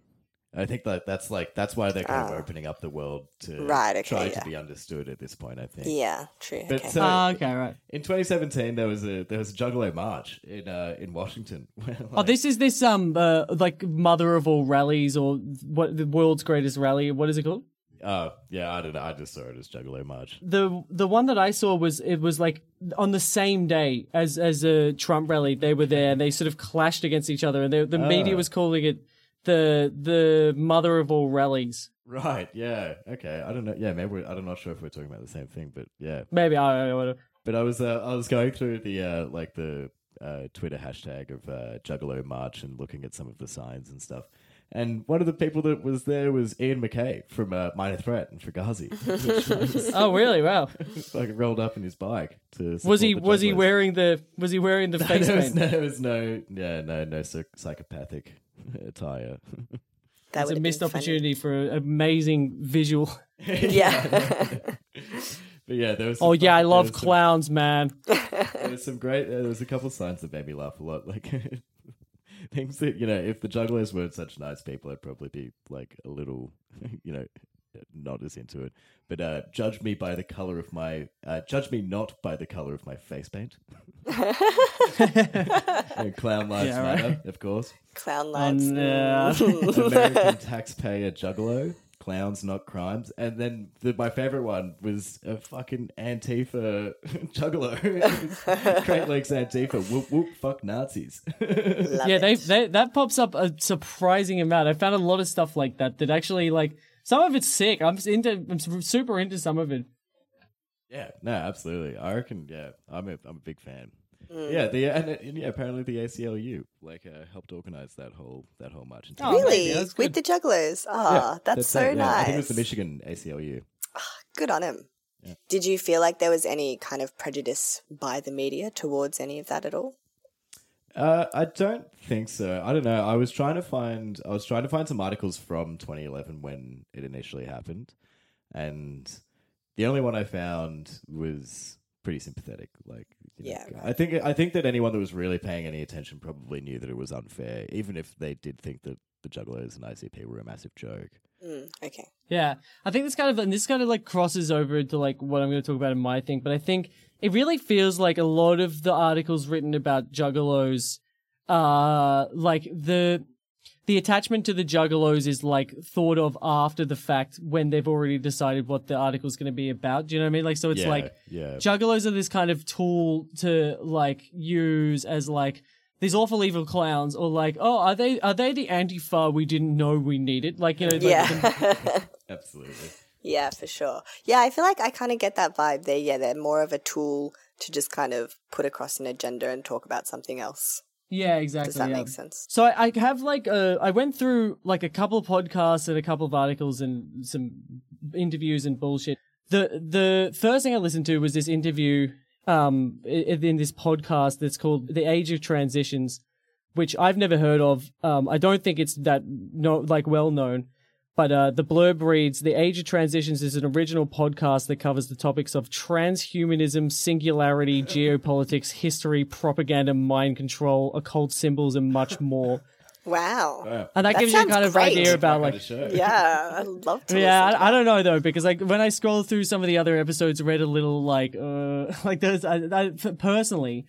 I think that that's like that's why they're kind of Ah. opening up the world to Right, okay, try yeah. to be understood at this point. I think. Yeah, true. But okay. so Ah, okay, right. in 2017 there was a there was a Juggalo march in uh, in Washington. where, Oh, this is this um uh, like mother of all rallies or what the world's greatest rally. What is it called? Oh yeah, I don't know. I just saw it as Juggalo march. The the one that I saw was it was like on the same day as as a Trump rally. They were there and they sort of clashed against each other, and they, the media Ah. was calling it the the mother of all rallies. Right. Yeah. Okay. I don't know. Yeah. Maybe we're, I'm not sure if we're talking about the same thing, but yeah. Maybe I don't know. But I was uh, I was going through the uh, like the uh, Twitter hashtag of uh, Juggalo March and looking at some of the signs and stuff. And one of the people that was there was Ian MacKaye from uh, Minor Threat and Fugazi. which was, Oh, really? Wow. like rolled up in his bike to. Was he the was he wearing the was he wearing the face there was, paint? no, there was no yeah no no psychopathic attire. that It's a missed been funny. opportunity for an amazing visual. Yeah. But yeah, there was. Oh some yeah, I love there was some- clowns, man. there was some great. Uh, there was a couple of signs that made me laugh a lot. Like things that you know, if the jugglers weren't such nice people, I'd probably be like a little, you know, not as into it. But uh, judge me by the color of my. Uh, judge me not by the color of my face paint. And clown lives Yeah, right. matter, of course. Clown Oh, lives. no. American taxpayer juggalo. Clowns, not crimes. And then the, my favorite one was a fucking Antifa juggalo. Great Lakes Antifa. Whoop whoop. Fuck Nazis. Yeah, they, they that pops up a surprising amount. I found a lot of stuff like that that actually like some of it's sick. I'm into I'm super into some of it. yeah. No, absolutely. I reckon. Yeah, I'm a I'm a big fan. Mm. Yeah, the and, and yeah, apparently the ACLU like uh, helped organize that whole that whole march. Oh, really maybe, that's with the jugglers. Ah, that's, it, so yeah. nice. I think it was the Michigan ACLU. Good on him. Did you feel like there was any kind of prejudice by the media towards any of that at all? Uh, I don't think so. I don't know. I was trying to find. I was trying to find some articles from 2011 when it initially happened, and the only one I found was pretty sympathetic. Like, you know, Yeah, right. I think I think that anyone that was really paying any attention probably knew that it was unfair, even if they did think that the Jugglers and ICP were a massive joke. Mm, okay. Yeah, I think this kind of and this kind of like crosses over into like what I'm going to talk about in my thing. But I think it really feels like a lot of the articles written about juggalos, uh, like the the attachment to the juggalos is like thought of after the fact when they've already decided what the article's going to be about. Do you know what I mean? Like, so it's yeah, like yeah, juggalos are this kind of tool to like use as like these awful evil clowns or like oh are they are they the antifa we didn't know we needed like you know like yeah. absolutely. Yeah, for sure. Yeah, I feel like I kind of get that vibe. They yeah, they're more of a tool to just kind of put across an agenda and talk about something else. yeah exactly Does that yeah. make sense? so I, I have like uh, I went through like a couple of podcasts and a couple of articles and some interviews and bullshit. The the first thing I listened to was this interview um in this podcast that's called The Age of Transitions, which I've never heard of. Um, I don't think it's that no like well known. But uh, the blurb reads The Age of Transitions is an original podcast that covers the topics of transhumanism, singularity, geopolitics, history, propaganda, mind control, occult symbols, and much more. Wow. Yeah. And that, That gives you a kind of great. idea about like. Yeah, I'd love to. yeah, to I, I don't know though because like when I scrolled through some of the other episodes, read a little like uh like there's I, I personally,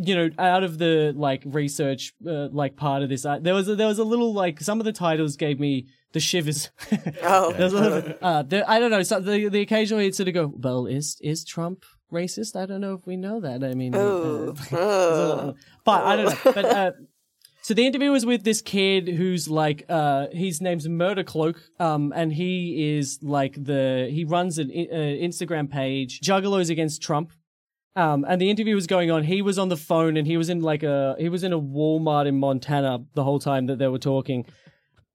you know, out of the like research uh, like part of this, I, there was a, there was a little like some of the titles gave me the shivers. Oh. There's a little, uh, there, I don't know. So the the occasionally it's sort of go, well, is is Trump racist? I don't know if we know that. I mean, uh, Ooh. there's a but I don't know. But uh, so the interview was with this kid who's like, uh, his name's Murder Cloak, um, and he is like the he runs an uh, Instagram page, Juggalos Against Trump, Um, and the interview was going on. He was on the phone, and he was in like a he was in a Walmart in Montana the whole time that they were talking.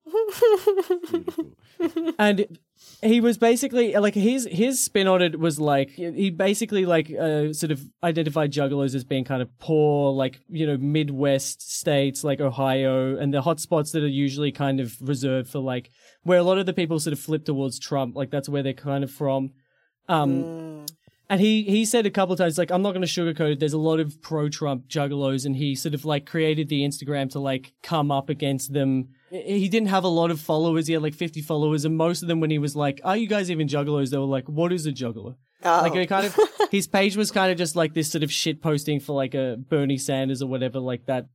and he was basically like his his spin on it was like he basically like uh, sort of identified juggalos as being kind of poor like you know midwest states like ohio and the hotspots that are usually kind of reserved for like where a lot of the people sort of flip towards trump like that's where they're kind of from um and he he said a couple of times like i'm not going to sugarcoat it there's a lot of pro trump juggalos and he sort of like created the instagram to like come up against them he didn't have a lot of followers. He had like 50 followers, and most of them, when he was like, "Are you guys even juggalos?" They were like, "What is a juggalo?" Oh. Like it kind of his page was kind of just like this sort of shit posting for like a Bernie Sanders or whatever like that.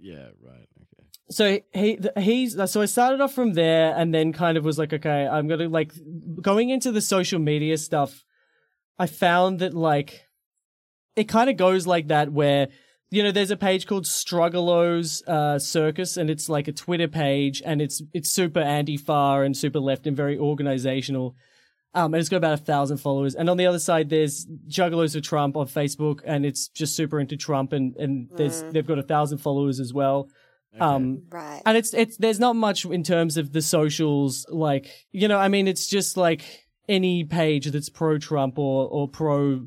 Yeah, right. Okay. So he he's so I started off from there, and then kind of was like, okay, I'm gonna like going into the social media stuff. I found that like it kind of goes like that where you know, there's a page called Struggalos uh, Circus, and it's like a Twitter page, and it's it's super anti-far and super left and very organizational. Um, and it's got about a thousand followers. And on the other side, there's Juggalos of Trump on Facebook, and it's just super into Trump, and and there's they've got a thousand followers as well. Um, Right. and it's it's there's not much in terms of the socials, like you know, I mean, it's just like any page that's pro Trump or or pro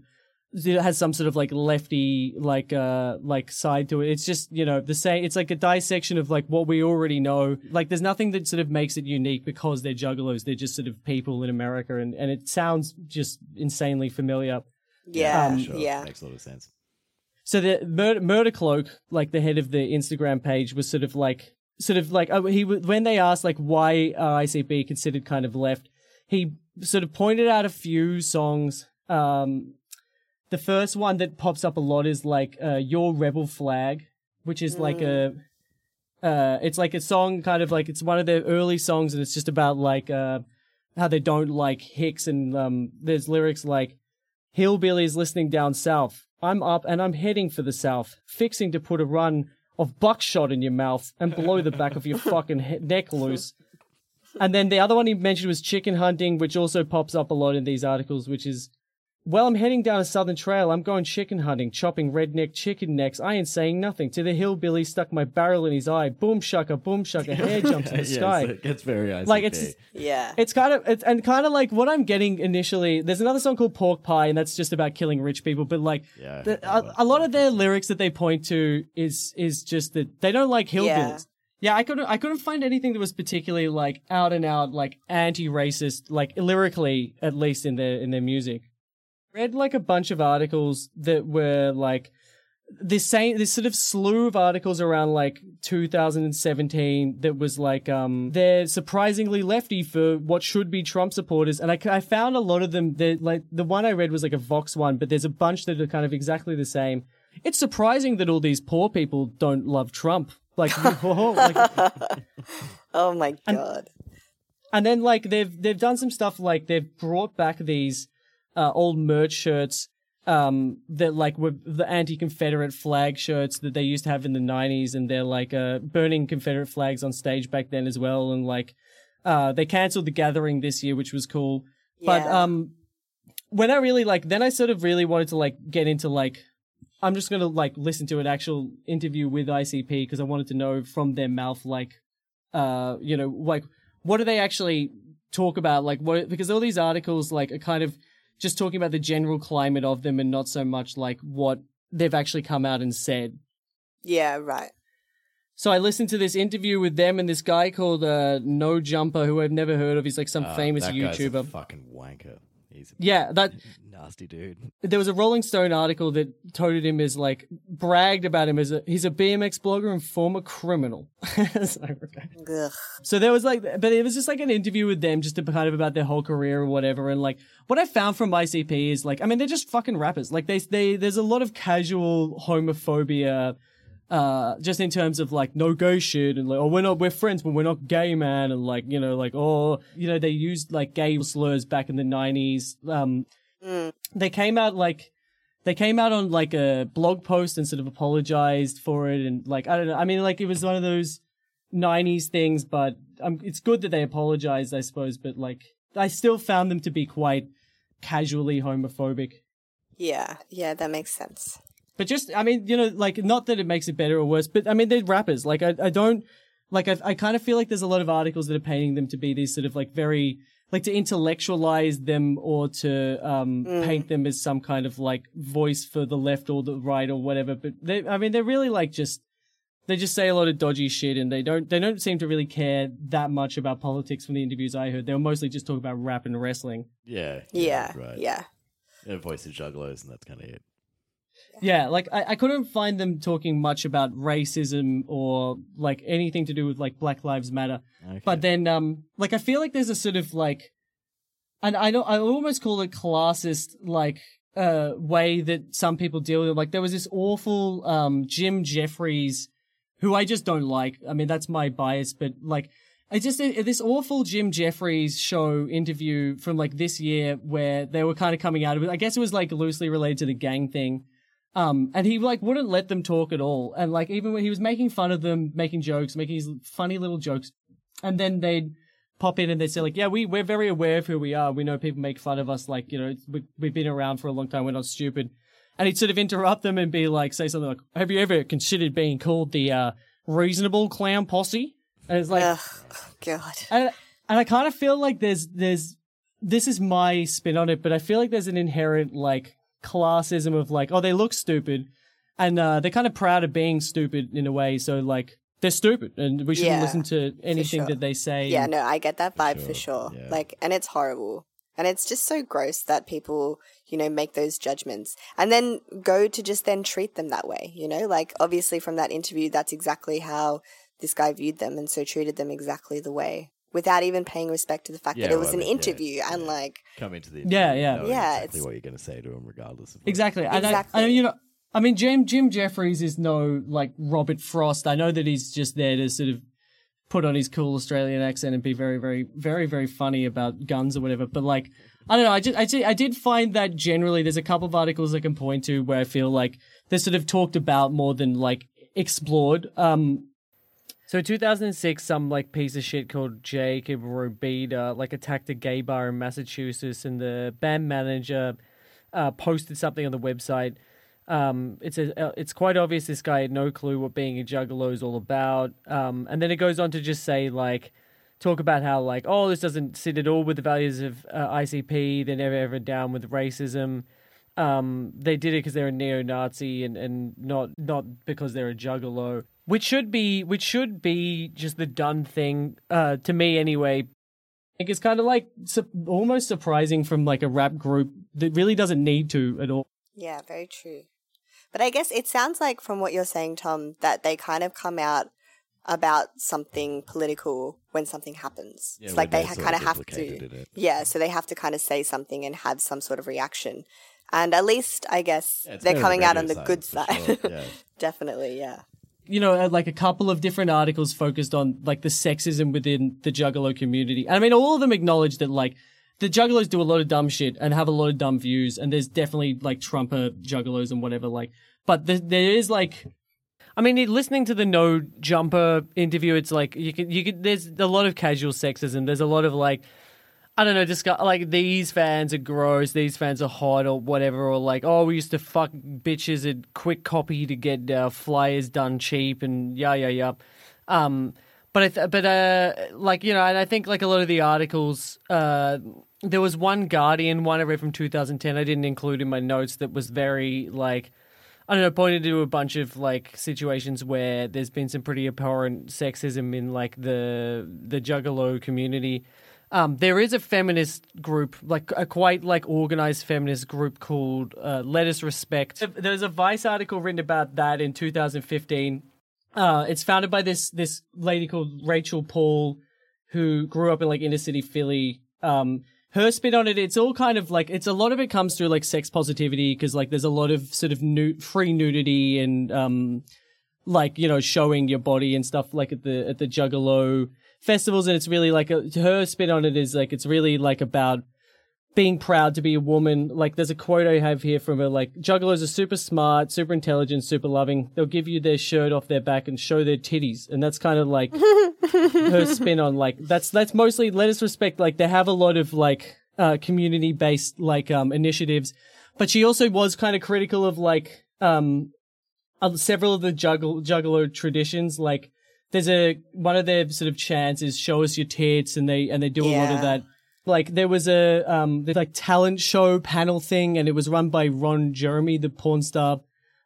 it has some sort of like lefty like uh like side to it. It's just you know the same. It's like a dissection of like what we already know. Like there's nothing that sort of makes it unique because they're juggalos. They're just sort of people in America, and and it sounds just insanely familiar. Yeah. Um, Sure. yeah. Makes a lot of sense. So the murder, murder cloak, like the head of the Instagram page, was sort of like, sort of like uh, he when they asked like why are ICP considered kind of left, he sort of pointed out a few songs. Um, the first one that pops up a lot is like uh, "Your Rebel Flag," which is like a, uh, it's like a song kind of like it's one of their early songs, and it's just about like uh, how they don't like Hicks, and um, there's lyrics like hillbillies listening down south. I'm up and I'm heading for the south, fixing to put a run of buckshot in your mouth and blow the back of your fucking he- neck loose. And then the other one he mentioned was chicken hunting, which also pops up a lot in these articles, which is, well, I'm heading down a southern trail. I'm going chicken hunting, chopping redneck chicken necks. I ain't saying nothing. To the hillbilly, stuck my barrel in his eye. Boom shaka, boom shaka, hair jumps in the yeah, sky. so it gets very ICP. Like, it's- Yeah. It's kind of it's and kind of like what I'm getting initially. There's another song called Pork Pie, and that's just about killing rich people. But like, Yeah, the, a, a lot of their lyrics that they point to is is just that they don't like hillbillies. Yeah. Yeah, I couldn't I couldn't find anything that was particularly like out and out like anti-racist, like lyrically at least in their in their music. Read like a bunch of articles that were like this same this sort of slew of articles around like 2017 that was like um they're surprisingly lefty for what should be Trump supporters and I, I found a lot of them that like the one I read was like a Vox one but there's a bunch that are kind of exactly the same. It's surprising that all these poor people don't love Trump. Like, like Oh my god. and then like they've they've done some stuff like they've brought back these uh, old merch shirts um that like were the anti-confederate flag shirts that they used to have in the 90s and they're like uh burning confederate flags on stage back then as well and like uh they canceled the gathering this year which was cool but um when i really like then i sort of really wanted to like get into like i'm just gonna like listen to an actual interview with icp because i wanted to know from their mouth like uh you know like what do they actually talk about like what because all these articles like are kind of just talking about the general climate of them and not so much like what they've actually come out and said Yeah, right. so i listened to this interview with them and this guy called uh no jumper who i've never heard of he's like some Uh, famous that guy's a youtuber fucking wanker. He's a yeah that nasty dude. there was a Rolling Stone article that touted him as like bragged about him as a he's a BMX blogger and former criminal. so, okay. So there was like, but it was just like an interview with them, just to kind of about their whole career or whatever. And like, what I found from ICP is like, I mean, they're just fucking rappers. Like they, they, there's a lot of casual homophobia, uh, just in terms of like no gay shit and like, oh, we're not, we're friends, but we're not gay, man. And like, you know, like, oh, you know, they used like gay slurs back in the nineties. Um, they came out like, they came out on like a blog post and sort of apologized for it. And like, I don't know. I mean, like it was one of those, 90s things, but um, it's good that they apologized, I suppose. But like, I still found them to be quite casually homophobic. Yeah, yeah, that makes sense. But just, I mean, you know, like, not that it makes it better or worse, but I mean, they're rappers. Like, I, I don't, like, I, I kind of feel like there's a lot of articles that are painting them to be these sort of like very, like to intellectualize them or to um, paint them as some kind of like voice for the left or the right or whatever. But they, I mean, they're really like just, they just say a lot of dodgy shit and they don't, they don't seem to really care that much about politics from the interviews I heard. They were mostly just talking about rap and wrestling. Yeah. Yeah, Right. yeah. Yeah, voice of jugglers and that's kind of it. Yeah, like I, I couldn't find them talking much about racism or like anything to do with like Black Lives Matter. But then, um, like I feel like there's a sort of like, and I know I almost call it classist like uh way that some people deal with it. Like there was this awful um Jim Jeffries, who I just don't like. I mean that's my bias, but like. I just this awful Jim Jeffries show interview from like this year where they were kind of coming out of it. I guess it was like loosely related to the gang thing. Um, and he like wouldn't let them talk at all. And like even when he was making fun of them, making jokes, making these funny little jokes, and then they'd pop in and they'd say like, yeah, we, we're very aware of who we are. We know people make fun of us. Like, you know, we, we've been around for a long time. We're not stupid. And he'd sort of interrupt them and be like, say something like, have you ever considered being called the, uh, reasonable clown posse? And it's like, Ugh, God. and, and I kind of feel like there's there's this is my spin on it, but I feel like there's an inherent like classism of like, oh, they look stupid, and uh, they're kind of proud of being stupid in a way. So like they're stupid, and we shouldn't Yeah, listen to anything sure. that they say. Yeah, no, I get that vibe for Sure, sure. yeah. Like, and it's horrible. And it's just so gross that people, you know, make those judgments and then go to just then treat them that way, you know? Like, obviously, from that interview, that's exactly how this guy viewed them and so treated them exactly the way without even paying respect to the fact Yeah, that it well, was I an mean, yeah, interview and, like, Come into the Yeah, interview yeah. knowing Yeah, exactly it's- what you're going to say to them, regardless of what- Exactly. And I, Exactly. I, you know, I mean, Jim Jim Jeffries is no like Robert Frost. I know that he's just there to sort of put on his cool Australian accent and be very, very, very, very funny about guns or whatever. But like, I don't know. I just, I, just, I did find that generally there's a couple of articles I can point to where I feel like they're sort of talked about more than like explored. Um, so in 2006, some like piece of shit called Jacob Robida like attacked a gay bar in Massachusetts, and the band manager uh, posted something on the website. Um, it's a, uh, it's quite obvious this guy had no clue what being a juggalo is all about. Um, and then it goes on to just say like, talk about how like, oh, this doesn't sit at all with the values of uh, ICP. They're never ever down with racism. Um, they did it because they're a neo-Nazi and, and not not because they're a juggalo, which should be which should be just the done thing uh, to me anyway. Like it's kind of like su- almost surprising from like a rap group that really doesn't need to at all. Yeah, very true. But I guess it sounds like from what you're saying, Tom, that they kind of come out about something political when something happens. Yeah, it's like they they're ha- sort kind of of have to. it. Yeah, so they have to kind of say something and have some sort of reaction. And at least, I guess, Yeah, they're coming out on radio the good side. sure, yeah. Definitely, yeah. You know, uh, like a couple of different articles focused on like the sexism within the Juggalo community. And I mean, all of them acknowledge that like the Juggalos do a lot of dumb shit and have a lot of dumb views, and there's definitely like Trumper Juggalos and whatever. Like, but there, there is like. I mean, listening to the No Jumper interview, it's like you can you can. There's a lot of casual sexism. There's a lot of like, I don't know, just like these fans are gross, these fans are hot or whatever, or like, oh, we used to fuck bitches at quick copy to get uh, flyers done cheap and yeah, yeah, yeah. Um, but I th- but uh, like you know, and I think like a lot of the articles, uh, there was one Guardian one I read from 2010. I didn't include in my notes that was very like. I don't know, pointed to a bunch of like situations where there's been some pretty abhorrent sexism in like the the Juggalo community. Um, there is a feminist group, like a quite like organized feminist group called uh, Let Us Respect. There's a Vice article written about that in 2015. Uh, it's founded by this this lady called Rachel Paul, who grew up in like inner city Philly. Um, her spin on it, it's all kind of like it's a lot of it comes through like sex positivity because like there's a lot of sort of nu- free nudity and um, like you know showing your body and stuff like at the at the Juggalo festivals, and it's really like a, her spin on it is like it's really like about being proud to be a woman. Like there's a quote I have here from her like juggalos are super smart, super intelligent, super loving. They'll give you their shirt off their back and show their titties. And that's kind of like her spin on like that's that's mostly let us respect like they have a lot of like uh community based like um initiatives. but she also was kind of critical of like um uh, several of the juggle juggalo traditions. Like there's a one of their sort of chants is "Show us your tits," and they and they do a lot of that. Like there was a um there's like talent show panel thing, and it was run by Ron Jeremy, the porn star,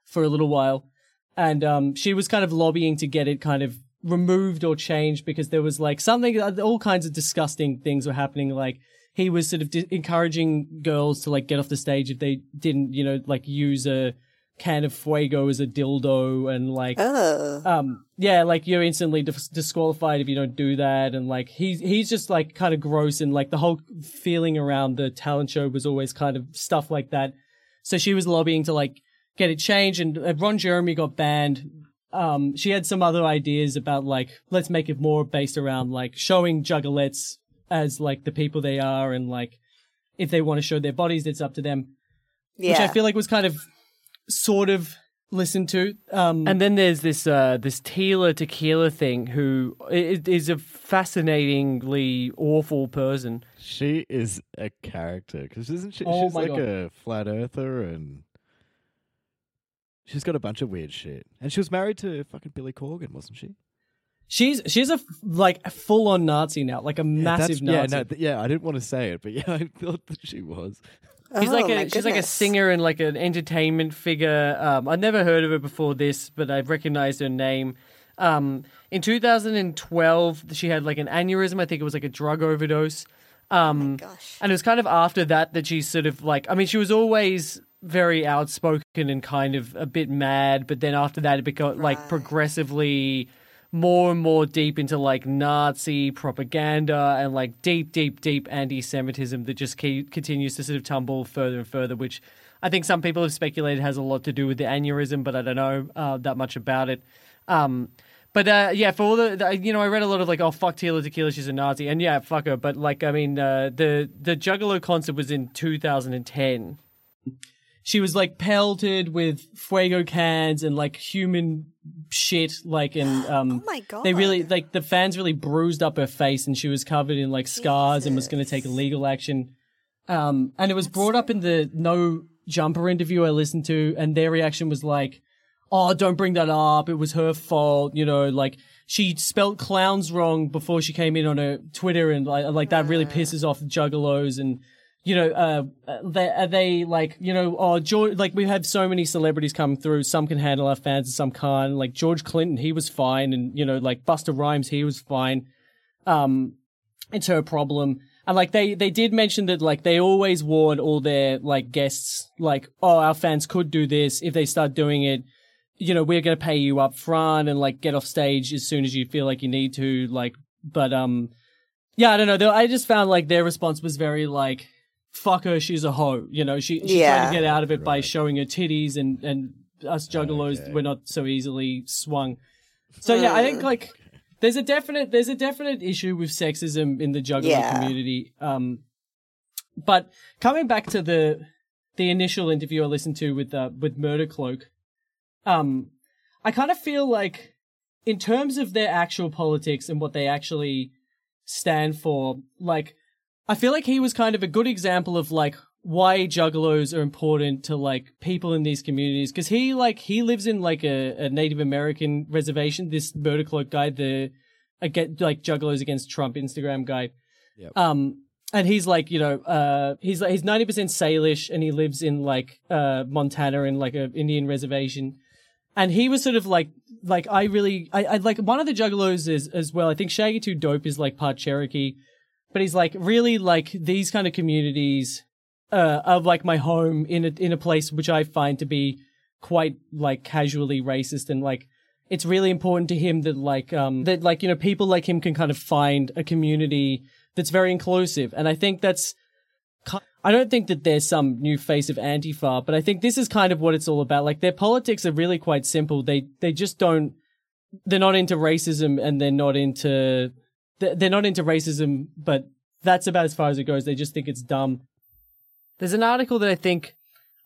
for a little while, and um she was kind of lobbying to get it kind of removed or changed because there was like something all kinds of disgusting things were happening. Like he was sort of di- encouraging girls to like get off the stage if they didn't you know like use a can of Faygo as a dildo and like Oh. um yeah like you're instantly dis- disqualified if you don't do that. And like he's he's just like kind of gross. And like the whole feeling around the talent show was always kind of stuff like that. So she was lobbying to like get it changed. And uh, ron jeremy got banned. Um she had some other ideas about like let's make it more based around like showing juggalettes as like the people they are. And like if they want to show their bodies it's up to them. Yeah. which I feel like was kind of sort of listened to. Um, And then there's this uh, this Tila Tequila thing, who is a fascinatingly awful person. She is a character because isn't she? Oh she's like God. a flat earther and she's got a bunch of weird shit. And she was married to fucking Billy Corgan, wasn't she? she's she's a f- like a full on Nazi now, like a massive yeah, Nazi. no, th- yeah. I didn't want to say it, but yeah, I thought that she was. She's Oh, like a she's like a singer and like an entertainment figure. Um, I'd never heard of her before this, but I've recognized her name. Um, in 2012, she had like an aneurysm. I think it was like a drug overdose. Um, Gosh. and it was kind of after that that she sort of like. I mean, she was always very outspoken and kind of a bit mad, but then after that, it became like progressively more and more deep into like Nazi propaganda and like deep, deep, deep anti-Semitism that just keep, continues to sort of tumble further and further. Which I think some people have speculated has a lot to do with the aneurysm, but I don't know uh, that much about it. Um, but uh, yeah, for all the, the, you know, I read a lot of like, oh fuck Tila Tequila, she's a Nazi, and yeah, fuck her. But like, I mean, uh, the the Juggalo concert was in 2010. she was like pelted with Faygo cans and like human shit, like and um. Oh my god. They really like the fans really bruised up her face, and she was covered in like scars and was going to take legal action. Um, and it was brought up in the no jumper interview I listened to, and their reaction was like, "Oh, don't bring that up. It was her fault." You know, like she spelt clowns wrong before she came in on her Twitter, and like, like that really pisses off juggalos and. You know, uh, are they like, you know, oh, George, like we have had so many celebrities come through. Some can handle our fans and some can't. Like George Clinton, he was fine. And, you know, like Busta Rhymes, he was fine um it's her problem and like they they did mention that like they always warn all their like guests like oh our fans could do this if they start doing it you know we're going to pay you up front and like get off stage as soon as you feel like you need to like but um yeah i don't know i just found like their response was very like fuck her she's a hoe. You know she she's trying to get out of it by showing her titties and and us juggalos we're not so easily swung. So yeah i think like there's a definite there's a definite issue with sexism in the juggalo Yeah. community. Um, but coming back to the the initial interview I listened to with uh, with Murder Cloak, um, I kind of feel like in terms of their actual politics and what they actually stand for, like I feel like he was kind of a good example of like why juggalos are important to like people in these communities because he like he lives in like a, a Native American reservation. This murder cloak guy, the against like juggalos against Trump Instagram guy. Um, and he's like, you know, uh, he's like he's ninety percent Salish, and he lives in like uh Montana in like a Indian reservation. And he was sort of like, like I really, I, I like one of the juggalos is as well. I think Shaggy Two Dope is like part Cherokee, but he's like really like these kind of communities uh, of like my home in a in a place which I find to be quite like casually racist and like it's really important to him that like um that like you know people like him can kind of find a community that's very inclusive and I think that's I don't think that there's some new face of Antifa, but I think this is kind of what it's all about. Like their politics are really quite simple. They they just don't they're not into racism and they're not into they're not into racism, but that's about as far as it goes. They just think it's dumb. There's an article that I think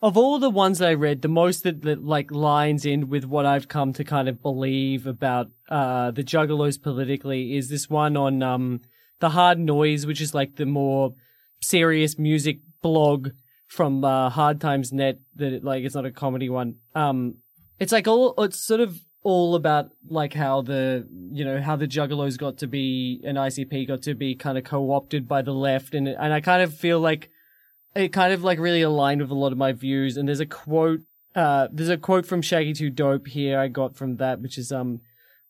of all the ones that I read, the most that, that like lines in with what I've come to kind of believe about uh the juggalos politically is this one on um the hard noise, which is like the more serious music blog from uh, Hard Times Net that it, like it's not a comedy one. Um, it's like all it's sort of all about like how the you know how the Juggalos got to be an ICP got to be kind of co-opted by the left, and and I kind of feel like it kind of like really aligned with a lot of my views. And there's a quote, uh, there's a quote from Shaggy Two Dope here I got from that, which is um,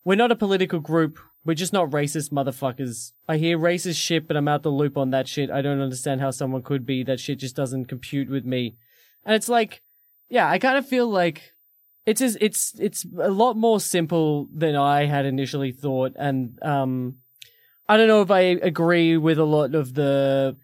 we're not a political group. We're just not racist motherfuckers. I hear racist shit, but I'm out the loop on that shit. I don't understand how someone could be. That shit just doesn't compute with me. And it's like, yeah, I kind of feel like it's as, it's it's a lot more simple than I had initially thought. And um, I don't know if I agree with a lot of the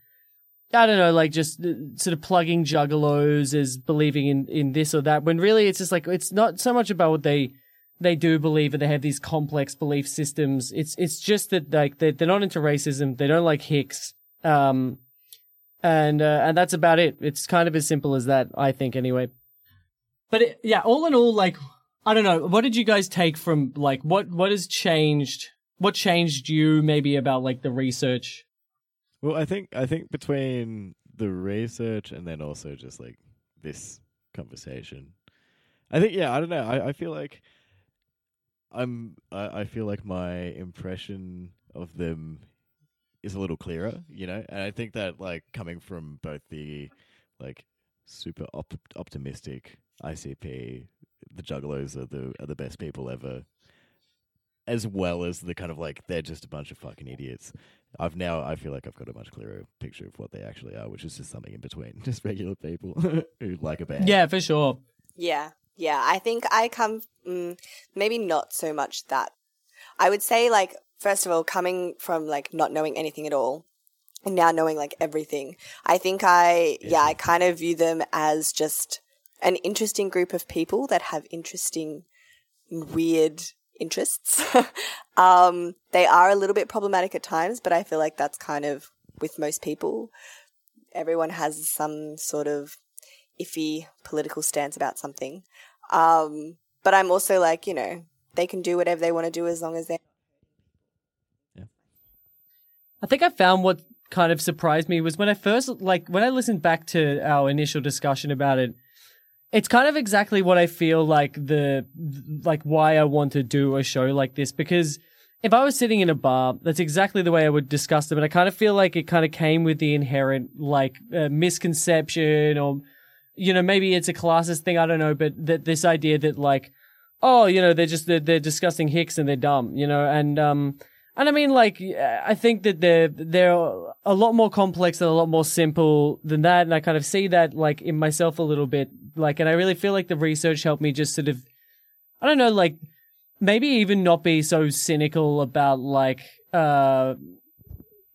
I don't know, like just uh, sort of plugging juggalos as believing in, in this or that, when really it's just like, it's not so much about what they, they do believe and they have these complex belief systems. It's, it's just that like they're, they're not into racism. They don't like Hicks. Um, and, uh, and that's about it. It's kind of as simple as that, I think anyway. But it, yeah, all in all, like, I don't know. What did you guys take from like, what, what has changed? What changed you maybe about like the research? Well, I think I think between the research and then also just like this conversation, I think yeah, I don't know. I, I feel like I'm I, I feel like my impression of them is a little clearer, you know, and I think that like coming from both the like super op- optimistic ICP, the Juggalos are the are the best people ever, as well as the kind of like they're just a bunch of fucking idiots. I've now I feel like I've got a much clearer picture of what they actually are, which is just something in between, just regular people who like a band. Yeah, for sure. Yeah, yeah. I think I come mm, maybe not so much that. I would say like first of all, coming from like not knowing anything at all, and now knowing like everything, I think I yeah, I kind of view them as just an interesting group of people that have interesting, weird interests. um, they are a little bit problematic at times, but I feel like that's kind of with most people. Everyone has some sort of iffy political stance about something. Um, but I'm also like, you know, they can do whatever they want to do as long as they. Yeah, I think I found what kind of surprised me was when I first like when I listened back to our initial discussion about it. It's kind of exactly what I feel like the like why I want to do a show like this because if I was sitting in a bar, that's exactly the way I would discuss them. And I kind of feel like it kind of came with the inherent like uh, misconception or you know maybe it's a classist thing I don't know, but that this idea that like oh you know they're just they're, they're discussing Hicks and they're dumb you know and um and I mean, like, I think that they're they're a lot more complex and a lot more simple than that, and I kind of see that like in myself a little bit. Like, and I really feel like the research helped me just sort of, I don't know, like maybe even not be so cynical about like uh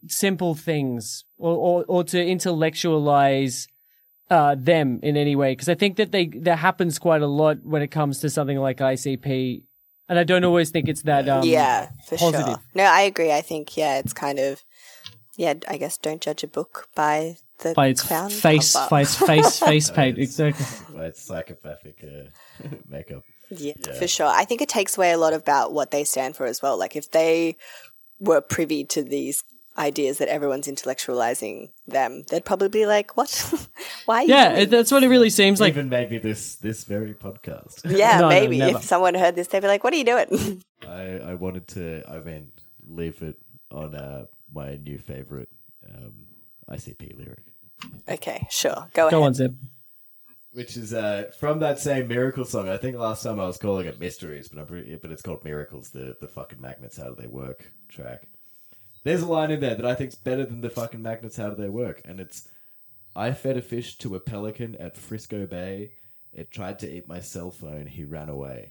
simple things or or, or to intellectualize uh them in any way because I think that they that happens quite a lot when it comes to something like ICP and I don't always think it's that um, yeah, for positive. sure. No, I agree. I think yeah, it's kind of yeah. I guess don't judge a book by the by its found face, cover. by its face, face paint. Exactly. By its psychopathic uh, makeup. Yeah, for sure. I think it takes away a lot about what they stand for as well. Like if they were privy to these ideas that everyone's intellectualizing them, they'd probably be like, "What? Why?" Are Yeah, doing it, that's what it really seems like. Even maybe this this very podcast. Yeah, No, no, maybe never. if someone heard this, they'd be like, "What are you doing?" I I wanted to I mean leave it on uh, my new favorite um, ICP lyric. okay, sure, go, Go ahead. on, Zeb. Which is uh, from that same Miracle song. I think last time I was calling it Mysteries, but I'm pretty, but it's called Miracles. The the fucking magnets how do they work track. There's a line in there that I think's better than the fucking magnets how do they work, and it's I fed a fish to a pelican at Frisco Bay. It tried to eat my cell phone. He ran away.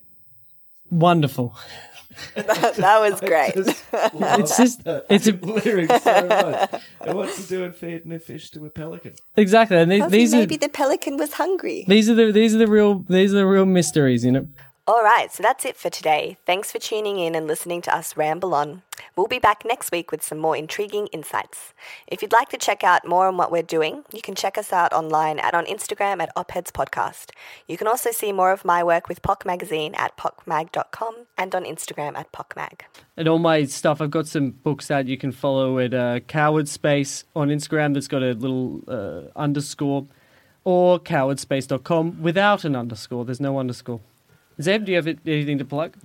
Wonderful. that, that was great. It's just, it's a, lyric so much. And what's he doing feeding a fish to a pelican? exactly. And these, Well, these are maybe the pelican was hungry. these are the these are the real these are the real mysteries, you know. All right, so that's it for today. Thanks for tuning in and listening to us ramble on. We'll be back next week with some more intriguing insights. If you'd like to check out more on what we're doing, you can check us out online and on Instagram at Opheads Podcast. You can also see more of my work with POC Magazine at pocmag.com and on Instagram at pocmag. And all my stuff, I've got some books that you can follow at uh, Coward Space on Instagram. That's got a little uh, underscore. or cowardspace.com without an underscore. There's no underscore. Zeb, do you have anything to plug?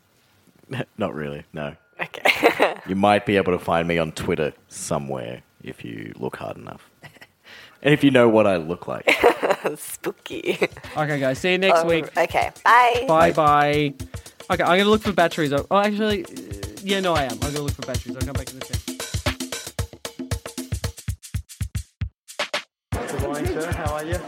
Not really. No. Okay. You might be able to find me on Twitter somewhere if you look hard enough, and if you know what I look like. Spooky. Okay, guys. See you next Um, week. Okay. Bye. Bye bye. Okay, I'm gonna look for batteries. Oh, actually, uh, yeah, no, I am. I'm gonna look for batteries. I'll come back in a second. Good morning, sir. How are you?